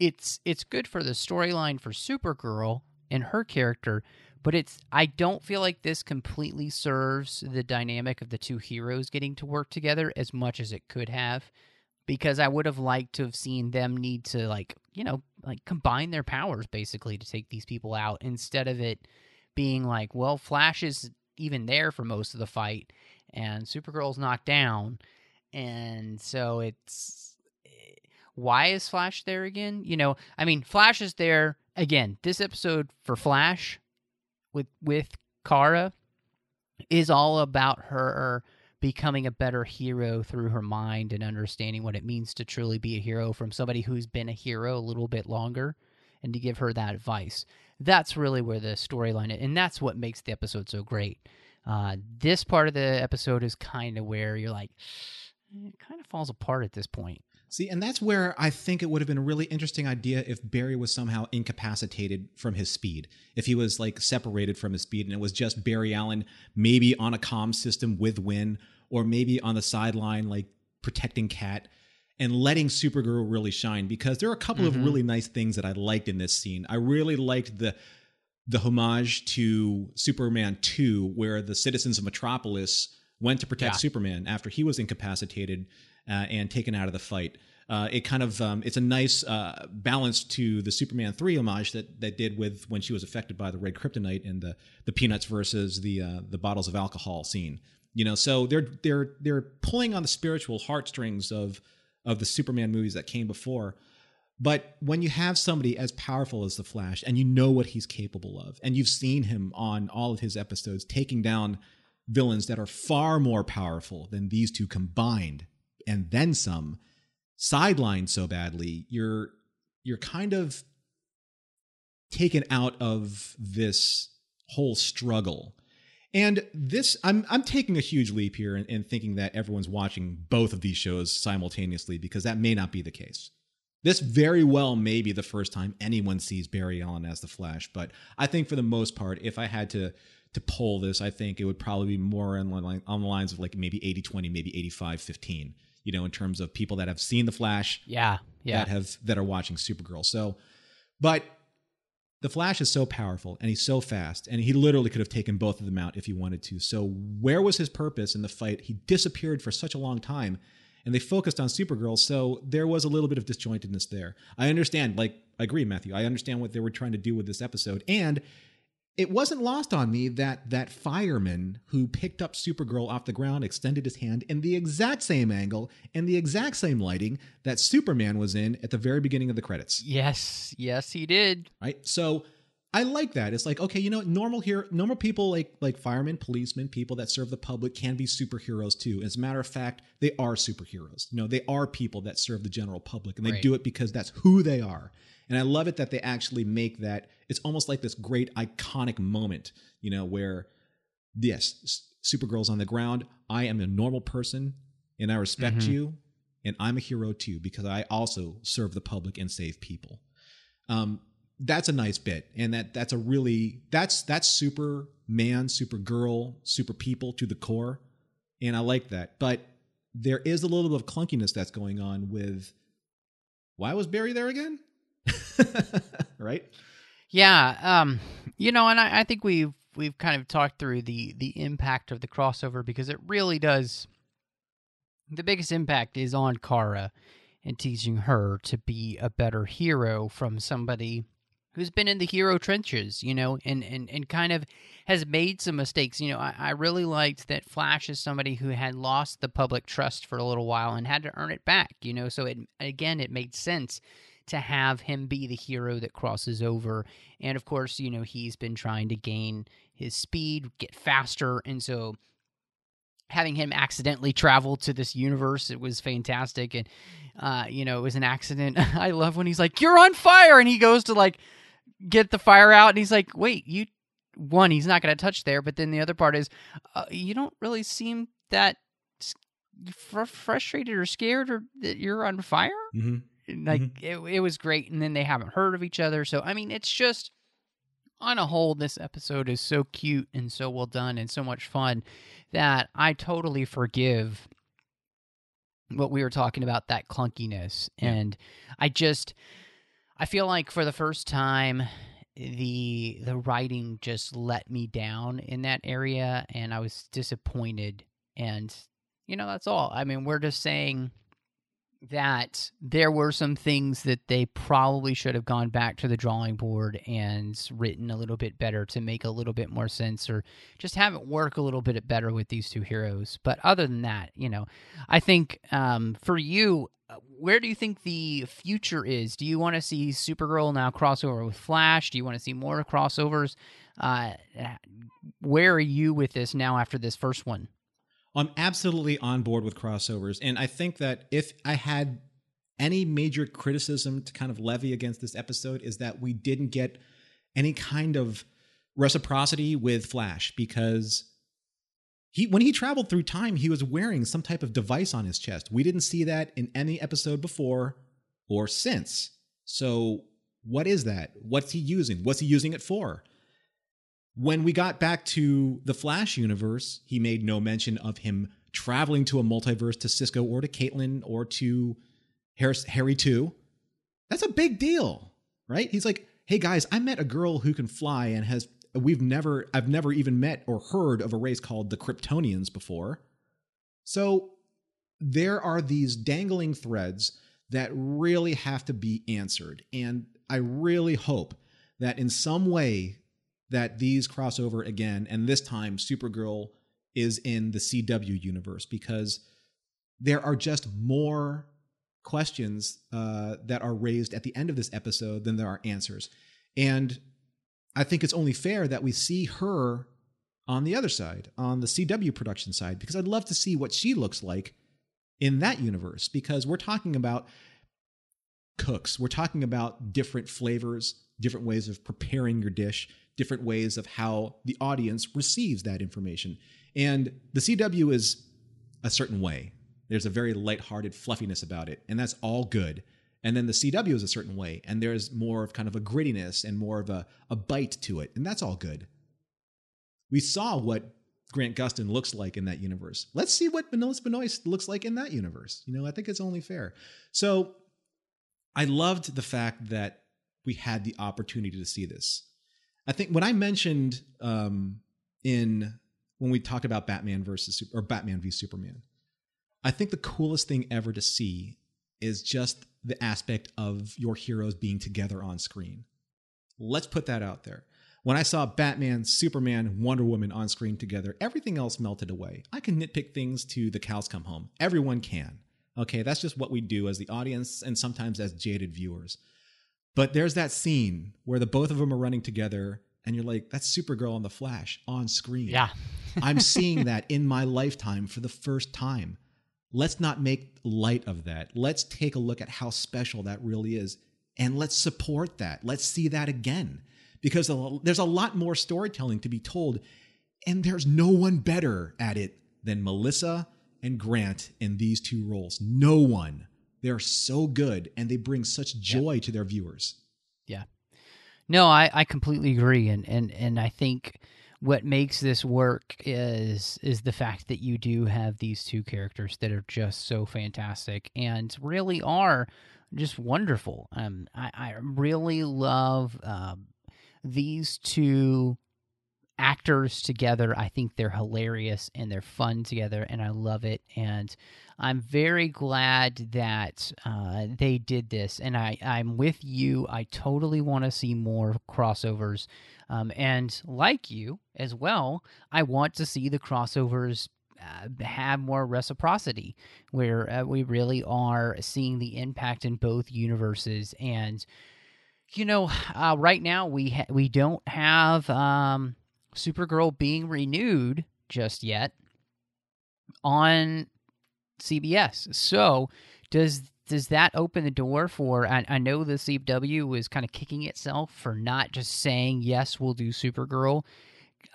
It's it's good for the storyline for Supergirl and her character, but it's I don't feel like this completely serves the dynamic of the two heroes getting to work together as much as it could have because I would have liked to have seen them need to like, you know, like combine their powers basically to take these people out instead of it being like, well, Flash is even there for most of the fight and Supergirl's knocked down and so it's why is Flash there again? You know, I mean, Flash is there again. This episode for Flash with with Kara is all about her becoming a better hero through her mind and understanding what it means to truly be a hero from somebody who's been a hero a little bit longer and to give her that advice. That's really where the storyline and that's what makes the episode so great. Uh, this part of the episode is kind of where you're like, it kind of falls apart at this point. See, and that's where I think it would have been a really interesting idea if Barry was somehow incapacitated from his speed. If he was like separated from his speed and it was just Barry Allen, maybe on a comm system with Winn, or maybe on the sideline, like protecting Cat and letting Supergirl really shine. Because there are a couple Mhm. of really nice things that I liked in this scene. I really liked the the homage to Superman 2, where the citizens of Metropolis went to protect Yeah. Superman after he was incapacitated uh, and taken out of the fight. Uh, it kind of um, it's a nice uh, balance to the Superman three homage that that did with when she was affected by the red kryptonite and the the peanuts versus the uh, the bottles of alcohol scene. You know, so they're they're they're pulling on the spiritual heartstrings of of the Superman movies that came before. But when you have somebody as powerful as the Flash and you know what he's capable of, and you've seen him on all of his episodes taking down villains that are far more powerful than these two combined, and then some, sidelined so badly, you're you're kind of taken out of this whole struggle. And this, I'm I'm taking a huge leap here in, in thinking that everyone's watching both of these shows simultaneously because that may not be the case. This very well may be the first time anyone sees Barry Allen as the Flash, but I think for the most part, if I had to to pull this, I think it would probably be more on, the line- on the lines of like maybe 80-20, maybe 85-15, you know, in terms of people that have seen the Flash Yeah, yeah. that have that are watching Supergirl. So, but the Flash is so powerful and he's so fast, and he literally could have taken both of them out if he wanted to. So, where was his purpose in the fight? He disappeared for such a long time, and they focused on Supergirl. So there was a little bit of disjointedness there. I understand. Like, I agree, Matthew. I understand what they were trying to do with this episode, and it wasn't lost on me that that fireman who picked up Supergirl off the ground extended his hand in the exact same angle and the exact same lighting that Superman was in at the very beginning of the credits. Yes, yes, he did. Right? So I like that. It's like, okay, you know, normal here normal people like like firemen, policemen, people that serve the public can be superheroes too. As a matter of fact, they are superheroes. You know, they are people that serve the general public and they Right. do it because that's who they are. And I love it that they actually make that it's almost like this great iconic moment, you know, where yes, Supergirl's on the ground. I am a normal person and I respect Mhm. you and I'm a hero too because I also serve the public and save people. Um, that's a nice bit, and that that's a really that's that's Superman, Supergirl, super people to the core, and I like that. But there is a little bit of clunkiness that's going on with why was Barry there again? [laughs] right? Yeah, um, you know, and I, I think we've we've kind of talked through the the impact of the crossover because it really does. The biggest impact is on Kara and teaching her to be a better hero from somebody who's been in the hero trenches, you know, and and and kind of has made some mistakes. You know, I, I really liked that Flash is somebody who had lost the public trust for a little while and had to earn it back. You know, so it again it made sense to have him be the hero that crosses over. And of course, you know, he's been trying to gain his speed, get faster. And so having him accidentally travel to this universe, it was fantastic. And, uh, you know, it was an accident. [laughs] I love when he's like, You're on fire. And he goes to like get the fire out. And he's like, Wait, you, one, he's not going to touch there. But then the other part is, uh, you don't really seem that fr- frustrated or scared or that you're on fire Mm-hmm. Like mm-hmm. it, it was great and then they haven't heard of each other so i mean it's just on a whole, this episode is so cute and so well done and so much fun that I totally forgive what we were talking about that clunkiness. Yeah. And I just, I feel like for the first time, the the writing just let me down in that area and I was disappointed and you know that's all. I mean, we're just saying that there were some things that they probably should have gone back to the drawing board and written a little bit better to make a little bit more sense or just have it work a little bit better with these two heroes. But other than that, you know, I think um, for you, uh, where do you think the future is? Do you want to see Supergirl now crossover with Flash? Do you want to see more crossovers? Uh, where are you with this now after this first one? I'm absolutely on board with crossovers. And I think that if I had any major criticism to kind of levy against this episode, is that we didn't get any kind of reciprocity with Flash because he when he traveled through time, he was wearing some type of device on his chest. We didn't see that in any episode before or since. So what is that? What's he using? What's he using it for? When we got back to the Flash universe, he made no mention of him traveling to a multiverse to Cisco or to Caitlin or to Harris, Harry too. That's a big deal, right? He's like, "Hey guys, I met a girl who can fly and has we've never I've never even met or heard of a race called the Kryptonians before." So there are these dangling threads that really have to be answered, and I really hope that in some way that these crossover again, and this time Supergirl is in the CW universe because there are just more questions uh, that are raised at the end of this episode than there are answers. And I think it's only fair that we see her on the other side, on the CW production side, because I'd love to see what she looks like in that universe because we're talking about cooks, we're talking about different flavors, different ways of preparing your dish, different ways of how the audience receives that information. And the CW is a certain way. There's a very lighthearted fluffiness about it, and that's all good. And then the CW is a certain way, and there's more of kind of a grittiness and more of a, a bite to it, and that's all good. We saw what Grant Gustin looks like in that universe. Let's see what Melissa Benoist looks like in that universe. You know, I think it's only fair. So I loved the fact that we had the opportunity to see this. I think when I mentioned um, in when we talked about Batman versus or Batman v Superman, I think the coolest thing ever to see is just the aspect of your heroes being together on screen. Let's put that out there. When I saw Batman, Superman, Wonder Woman on screen together, everything else melted away. I can nitpick things to the cows come home. Everyone can. Okay, that's just what we do as the audience and sometimes as jaded viewers. But there's that scene where the both of them are running together, and you're like, that's Supergirl and the Flash on screen. Yeah. [laughs] I'm seeing that in my lifetime for the first time. Let's not make light of that. Let's take a look at how special that really is, and let's support that. Let's see that again. Because there's a lot more storytelling to be told, and there's no one better at it than Melissa and Grant in these two roles. No one. They're so good and they bring such joy yeah. to their viewers. Yeah. No, I, I completely agree. And, and, and I think what makes this work is is the fact that you do have these two characters that are just so fantastic and really are just wonderful. Um, I, I really love um, these two actors together. I think they're hilarious and they're fun together, and I love it. And I'm very glad that uh, they did this. And I, I'm with you. I totally want to see more crossovers. Um, and like you as well, I want to see the crossovers uh, have more reciprocity where uh, we really are seeing the impact in both universes and you know uh, right now we ha- we don't have um, supergirl being renewed just yet on cbs so does does that open the door for I, I know the cw was kind of kicking itself for not just saying yes we'll do supergirl.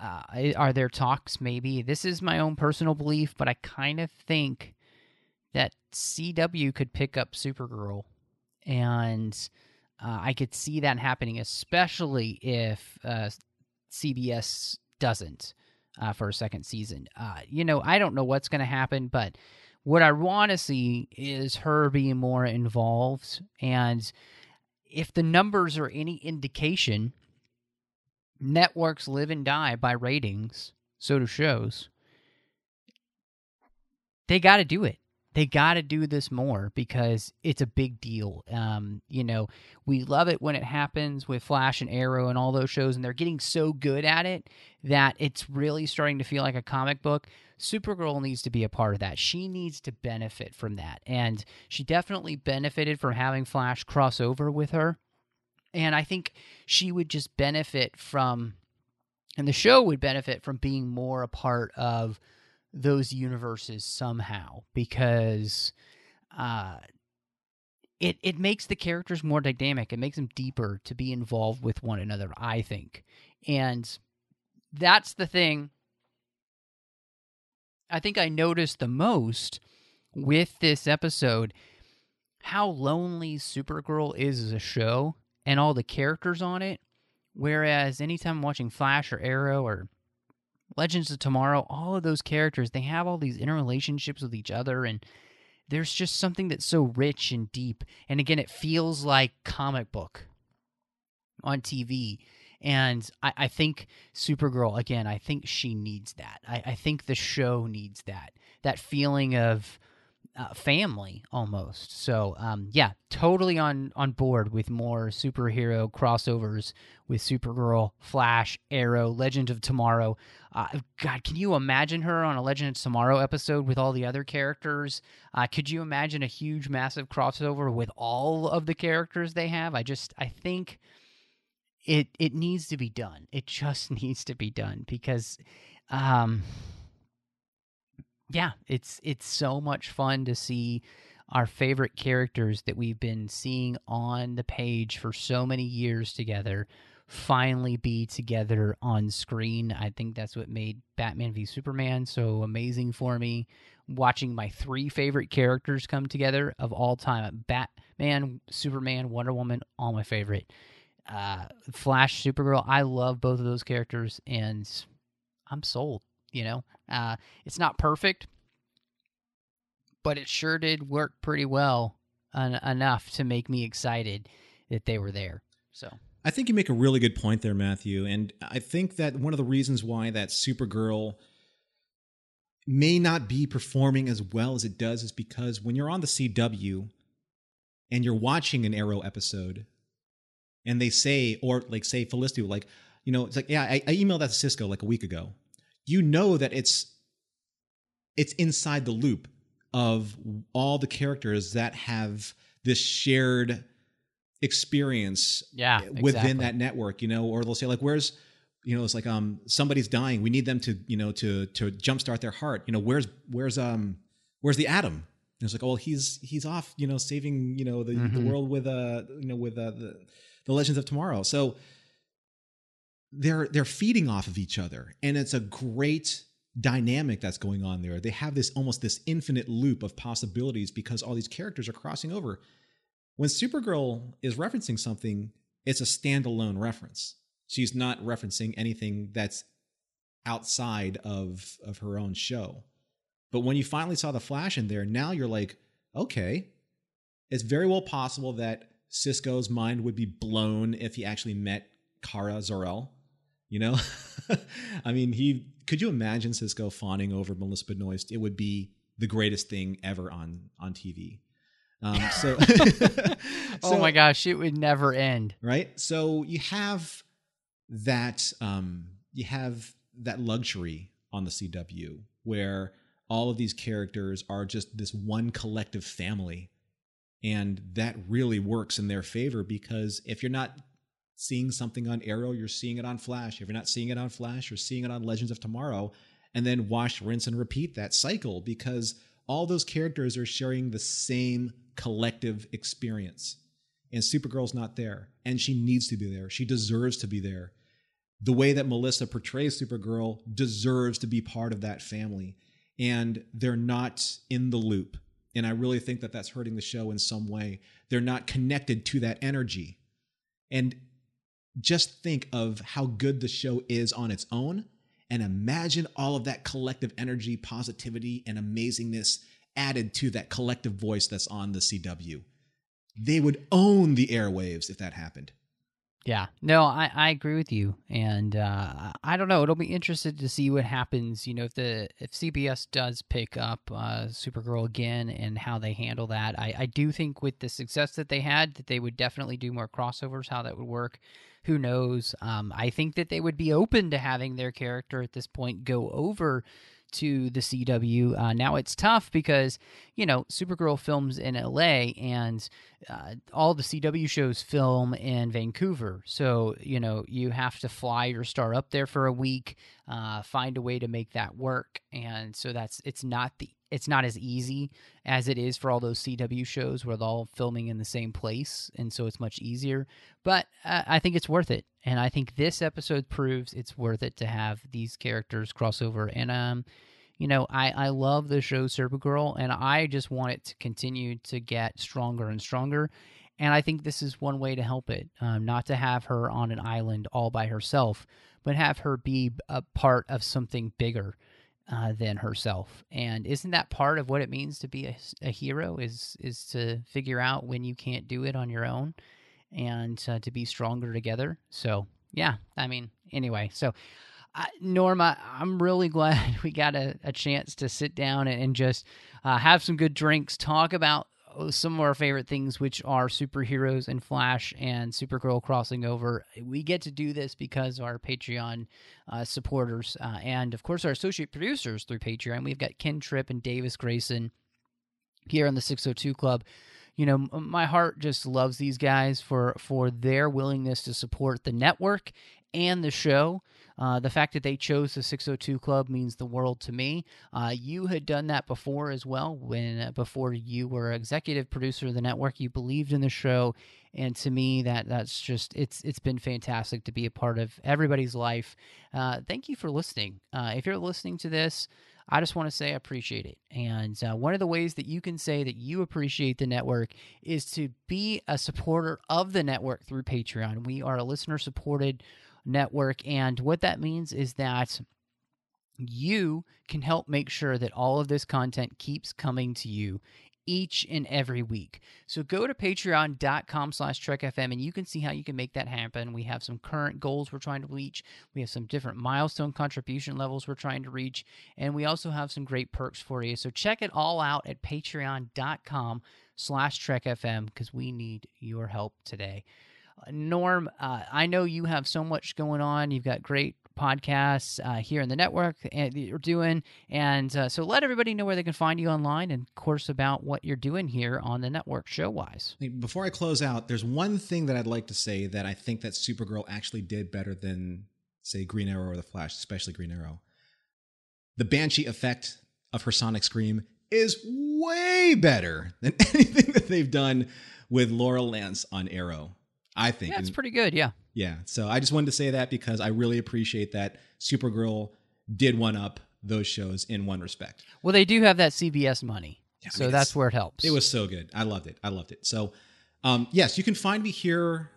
Uh, are there talks? Maybe. This is my own personal belief but i kind of think that cw could pick up supergirl and Uh, I could see that happening, especially if uh, CBS doesn't uh, for a second season. Uh, you know, I don't know what's going to happen, but what I want to see is her being more involved. And if the numbers are any indication, networks live and die by ratings, so do shows. They got to do it they got to do this more because it's a big deal. Um, you know, we love it when it happens with Flash and Arrow and all those shows, and they're getting so good at it that it's really starting to feel like a comic book. Supergirl needs to be a part of that. She needs to benefit from that. And she definitely benefited from having Flash cross over with her. And I think she would just benefit from, and the show would benefit from being more a part of those universes somehow because uh, it it makes the characters more dynamic. It makes them deeper to be involved with one another. I think, and that's the thing. I think I noticed the most with this episode how lonely Supergirl is as a show and all the characters on it. Whereas anytime I'm watching Flash or Arrow or Legends of Tomorrow, all of those characters, they have all these interrelationships with each other and there's just something that's so rich and deep. And again, it feels like comic book on TV. And I, I think Supergirl, again, I think she needs that. I, I think the show needs that. That feeling of uh, family almost. So um, yeah, totally on on board with more superhero crossovers with Supergirl, Flash, Arrow, Legend of Tomorrow. Uh, God, can you imagine her on a Legend of Tomorrow episode with all the other characters? Uh, could you imagine a huge, massive crossover with all of the characters they have? I just, I think it it needs to be done. It just [laughs] needs to be done because. Um, yeah, it's it's so much fun to see our favorite characters that we've been seeing on the page for so many years together finally be together on screen. I think that's what made Batman v Superman so amazing for me. Watching my three favorite characters come together of all time Batman, Superman, Wonder Woman, all my favorite. Uh, Flash, Supergirl, I love both of those characters and I'm sold. You know, uh, it's not perfect, but it sure did work pretty well en- enough to make me excited that they were there. So I think you make a really good point there, Matthew. And I think that one of the reasons why that Supergirl may not be performing as well as it does is because when you're on the CW and you're watching an Arrow episode and they say, or like say Felicity, like, you know, it's like, yeah, I, I emailed that to Cisco like a week ago you know that it's it's inside the loop of all the characters that have this shared experience yeah, within exactly. that network you know or they'll say like where's you know it's like um somebody's dying we need them to you know to to jumpstart their heart you know where's where's um where's the atom and it's like oh well he's he's off you know saving you know the, mm-hmm. the world with uh you know with uh, the the legends of tomorrow so they're they're feeding off of each other and it's a great dynamic that's going on there. They have this almost this infinite loop of possibilities because all these characters are crossing over. When supergirl is referencing something it's a standalone reference. She's not referencing anything that's outside of of her own show. But when you finally saw the flash in there now you're like okay it's very well possible that cisco's mind would be blown if he actually met kara zor-el you know, [laughs] I mean, he could you imagine Cisco fawning over Melissa Benoist? It would be the greatest thing ever on on TV. Um, [laughs] so, oh my gosh, it would never end. Right. So you have that. Um, you have that luxury on the CW where all of these characters are just this one collective family. And that really works in their favor because if you're not seeing something on Arrow, you're seeing it on Flash. If you're not seeing it on Flash, you're seeing it on Legends of Tomorrow. And then wash, rinse, and repeat that cycle because all those characters are sharing the same collective experience. And Supergirl's not there. And she needs to be there. She deserves to be there. The way that Melissa portrays Supergirl deserves to be part of that family. And they're not in the loop. And I really think that that's hurting the show in some way. They're not connected to that energy And just think of how good the show is on its own and imagine all of that collective energy, positivity, and amazingness added to that collective voice that's on the CW. They would own the airwaves if that happened. Yeah, no, I, I agree with you, and uh, I don't know. It'll be interested to see what happens. You know, if the if CBS does pick up uh, Supergirl again and how they handle that. I, I do think with the success that they had, that they would definitely do more crossovers. How that would work, who knows? Um, I think that they would be open to having their character at this point go over to the CW. Uh, now it's tough because, you know, Supergirl films in LA and uh, all the CW shows film in Vancouver. So, you know, you have to fly your star up there for a week, uh, find a way to make that work. And so that's, it's not the, it's not as easy as it is for all those CW shows where they're all filming in the same place, and so it's much easier. But uh, I think it's worth it, and I think this episode proves it's worth it to have these characters cross over. And um, you know, I I love the show Supergirl, and I just want it to continue to get stronger and stronger. And I think this is one way to help it, um, not to have her on an island all by herself, but have her be a part of something bigger uh, than herself. And isn't that part of what it means to be a, a, hero? Is is to figure out when you can't do it on your own, and uh, to be stronger together. So yeah, I mean, anyway, so. Uh, Norma, I'm really [laughs] glad we got a, a chance to sit down and, and just uh, have some good drinks, talk about some of our favorite things, which are superheroes and Flash and Supergirl crossing over. We get to do this because our Patreon uh, supporters uh, and, of course, our associate producers through Patreon. We've got Ken Tripp and Davis Grayson here on the 602 Club. You know, my heart just loves these guys for for their willingness to support the network and the show. Uh, the fact that they chose the 602 Club means the world to me. Uh, you had done that before as well. When uh, before you were executive producer of the network, you believed in the show, and to me, that that's just it's it's been fantastic to be a part of everybody's life. Uh, thank you for listening. If you're listening to this. I just want to say I appreciate it. And uh, one of the ways that you can say that you appreciate the network is to be a supporter of the network through Patreon. We are a listener supported network. And what that means is that you can help make sure that all of this content keeps coming to you each and every week. So go to patreon.com slash trekfm and you can see how you can make that happen. We have some current goals we're trying to reach. We have some different milestone contribution levels we're trying to reach. And we also have some great perks for you. So check it all out at patreon.com slash trekfm because we need your help today. Norm, uh, I know you have so much going on. You've got great podcasts uh, here in the network that you're doing. And uh, so let everybody know where they can find you online and, of course, about what you're doing here on the network show wise. Before I close out, there's one thing that I'd like to say that I think that Supergirl actually did better than, say, Green Arrow or The Flash, especially Green Arrow. The Banshee effect of her sonic scream is way better than [laughs] anything that they've done with Laurel Lance on Arrow. I think. Yeah, it's pretty good. Yeah. Yeah. So I just wanted to say that because I really appreciate that Supergirl did one up those shows in one respect. Well, they do have that CBS money. Yeah, so I mean, that's where it helps. It was so good. I loved it. I loved it. So, um, yes, you can find me here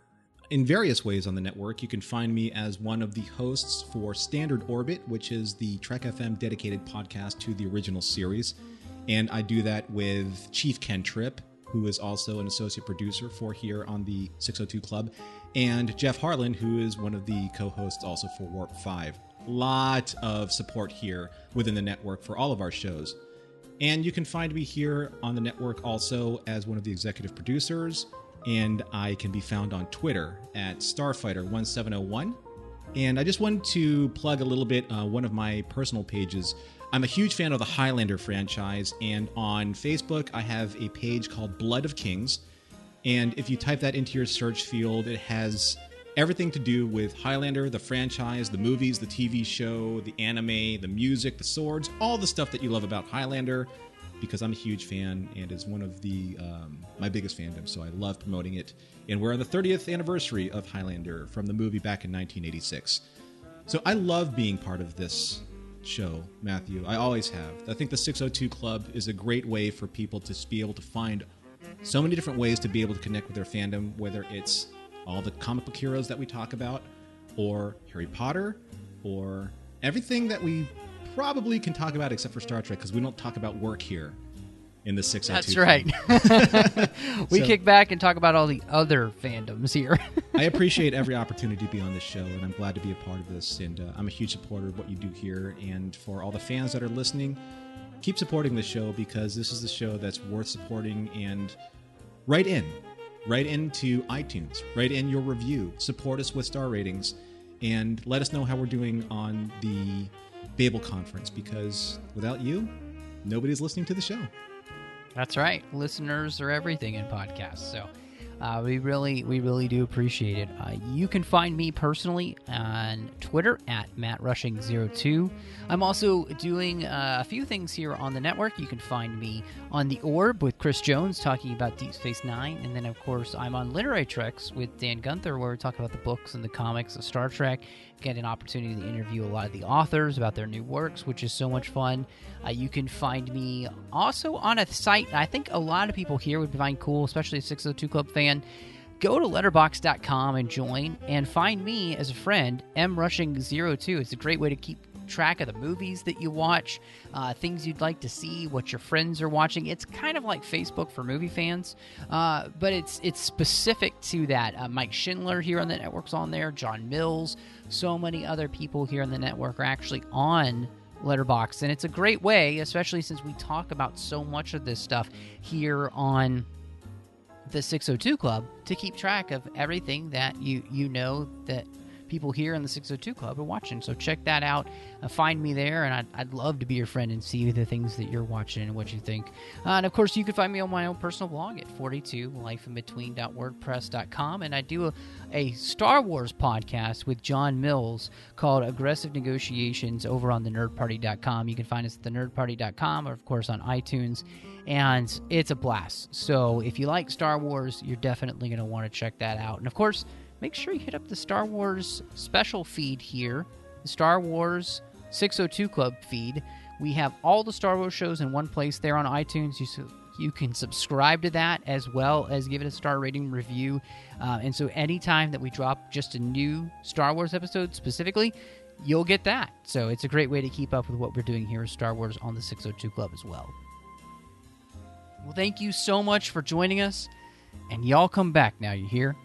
in various ways on the network. You can find me as one of the hosts for Standard Orbit, which is the Trek FM dedicated podcast to the original series. And I do that with Chief Ken Tripp who is also an associate producer for here on the 602 Club, and Jeff Harlan, who is one of the co hosts also for Warp 5. Lot of support here within the network for all of our shows. And you can find me here on the network also as one of the executive producers, and I can be found on Twitter at Starfighter1701. And I just wanted to plug a little bit uh, one of my personal pages I'm a huge fan of the Highlander franchise, and on Facebook, I have a page called Blood of Kings. And if you type that into your search field, it has everything to do with Highlander, the franchise, the movies, the TV show, the anime, the music, the swords, all the stuff that you love about Highlander. Because I'm a huge fan and is one of the um, my biggest fandoms, so I love promoting it. And we're on the 30th anniversary of Highlander from the movie back in 1986. So I love being part of this show, Matthew. I always have. I think the 602 Club is a great way for people to be able to find so many different ways to be able to connect with their fandom, whether it's all the comic book heroes that we talk about, or Harry Potter, or everything that we probably can talk about except for Star Trek because we don't talk about work here in the 602. That's right. [laughs] we So- kick back and talk about all the other fandoms here. [laughs] I appreciate every [laughs] opportunity to be on this show, and I'm glad to be a part of this. And uh, I'm a huge supporter of what you do here. And for all the fans that are listening, keep supporting the show because this is the show that's worth supporting. And write in, write into iTunes, write in your review, support us with star ratings, and let us know how we're doing on the Babel conference because without you, nobody's listening to the show. That's right. Listeners are everything in podcasts. So uh, we really, we really do appreciate it. Uh, you can find me personally on Twitter at MattRushing02. I'm also doing uh, a few things here on the network. You can find me on The Orb with Chris Jones talking about Deep Space Nine. And then, of course, I'm on Literary Treks with Dan Gunther where we talk about the books and the comics of Star Trek. Get an opportunity to interview a lot of the authors about their new works, which is so much fun. Uh, you can find me also on a site I think a lot of people here would find cool, especially a 602 Club fan. Go to letterboxd.com and join and find me as a friend, mrushing02. It's a great way to keep track of the movies that you watch, uh, things you'd like to see, what your friends are watching. It's kind of like Facebook for movie fans, uh, but it's it's specific to that. Uh, Mike Schindler here on the network's on there. John Mills, so many other people here on the network are actually on Letterboxd, and it's a great way, especially since we talk about so much of this stuff here on the 602 Club, to keep track of everything that you you know that people here in the 602 Club are watching. So check that out. Uh, find me there, and I'd, I'd love to be your friend and see the things that you're watching and what you think. Uh, and of course, you can find me on my own personal blog at 42lifeinbetween.wordpress.com, and I do a, a Star Wars podcast with John Mills called Aggressive Negotiations over on the nerdparty.com. You can find us at the nerdparty.com or, of course, on iTunes. And it's a blast. So if you like Star Wars, you're definitely going to want to check that out. And of course, make sure you hit up the Star Wars special feed here, the Star Wars 602 Club feed. We have all the Star Wars shows in one place there on iTunes. You, su- you can subscribe to that as well as give it a star rating review. Uh, and so, anytime that we drop just a new Star Wars episode specifically, you'll get that. So, it's a great way to keep up with what we're doing here at Star Wars on the 602 Club as well. Well, thank you so much for joining us. And y'all come back now, you hear?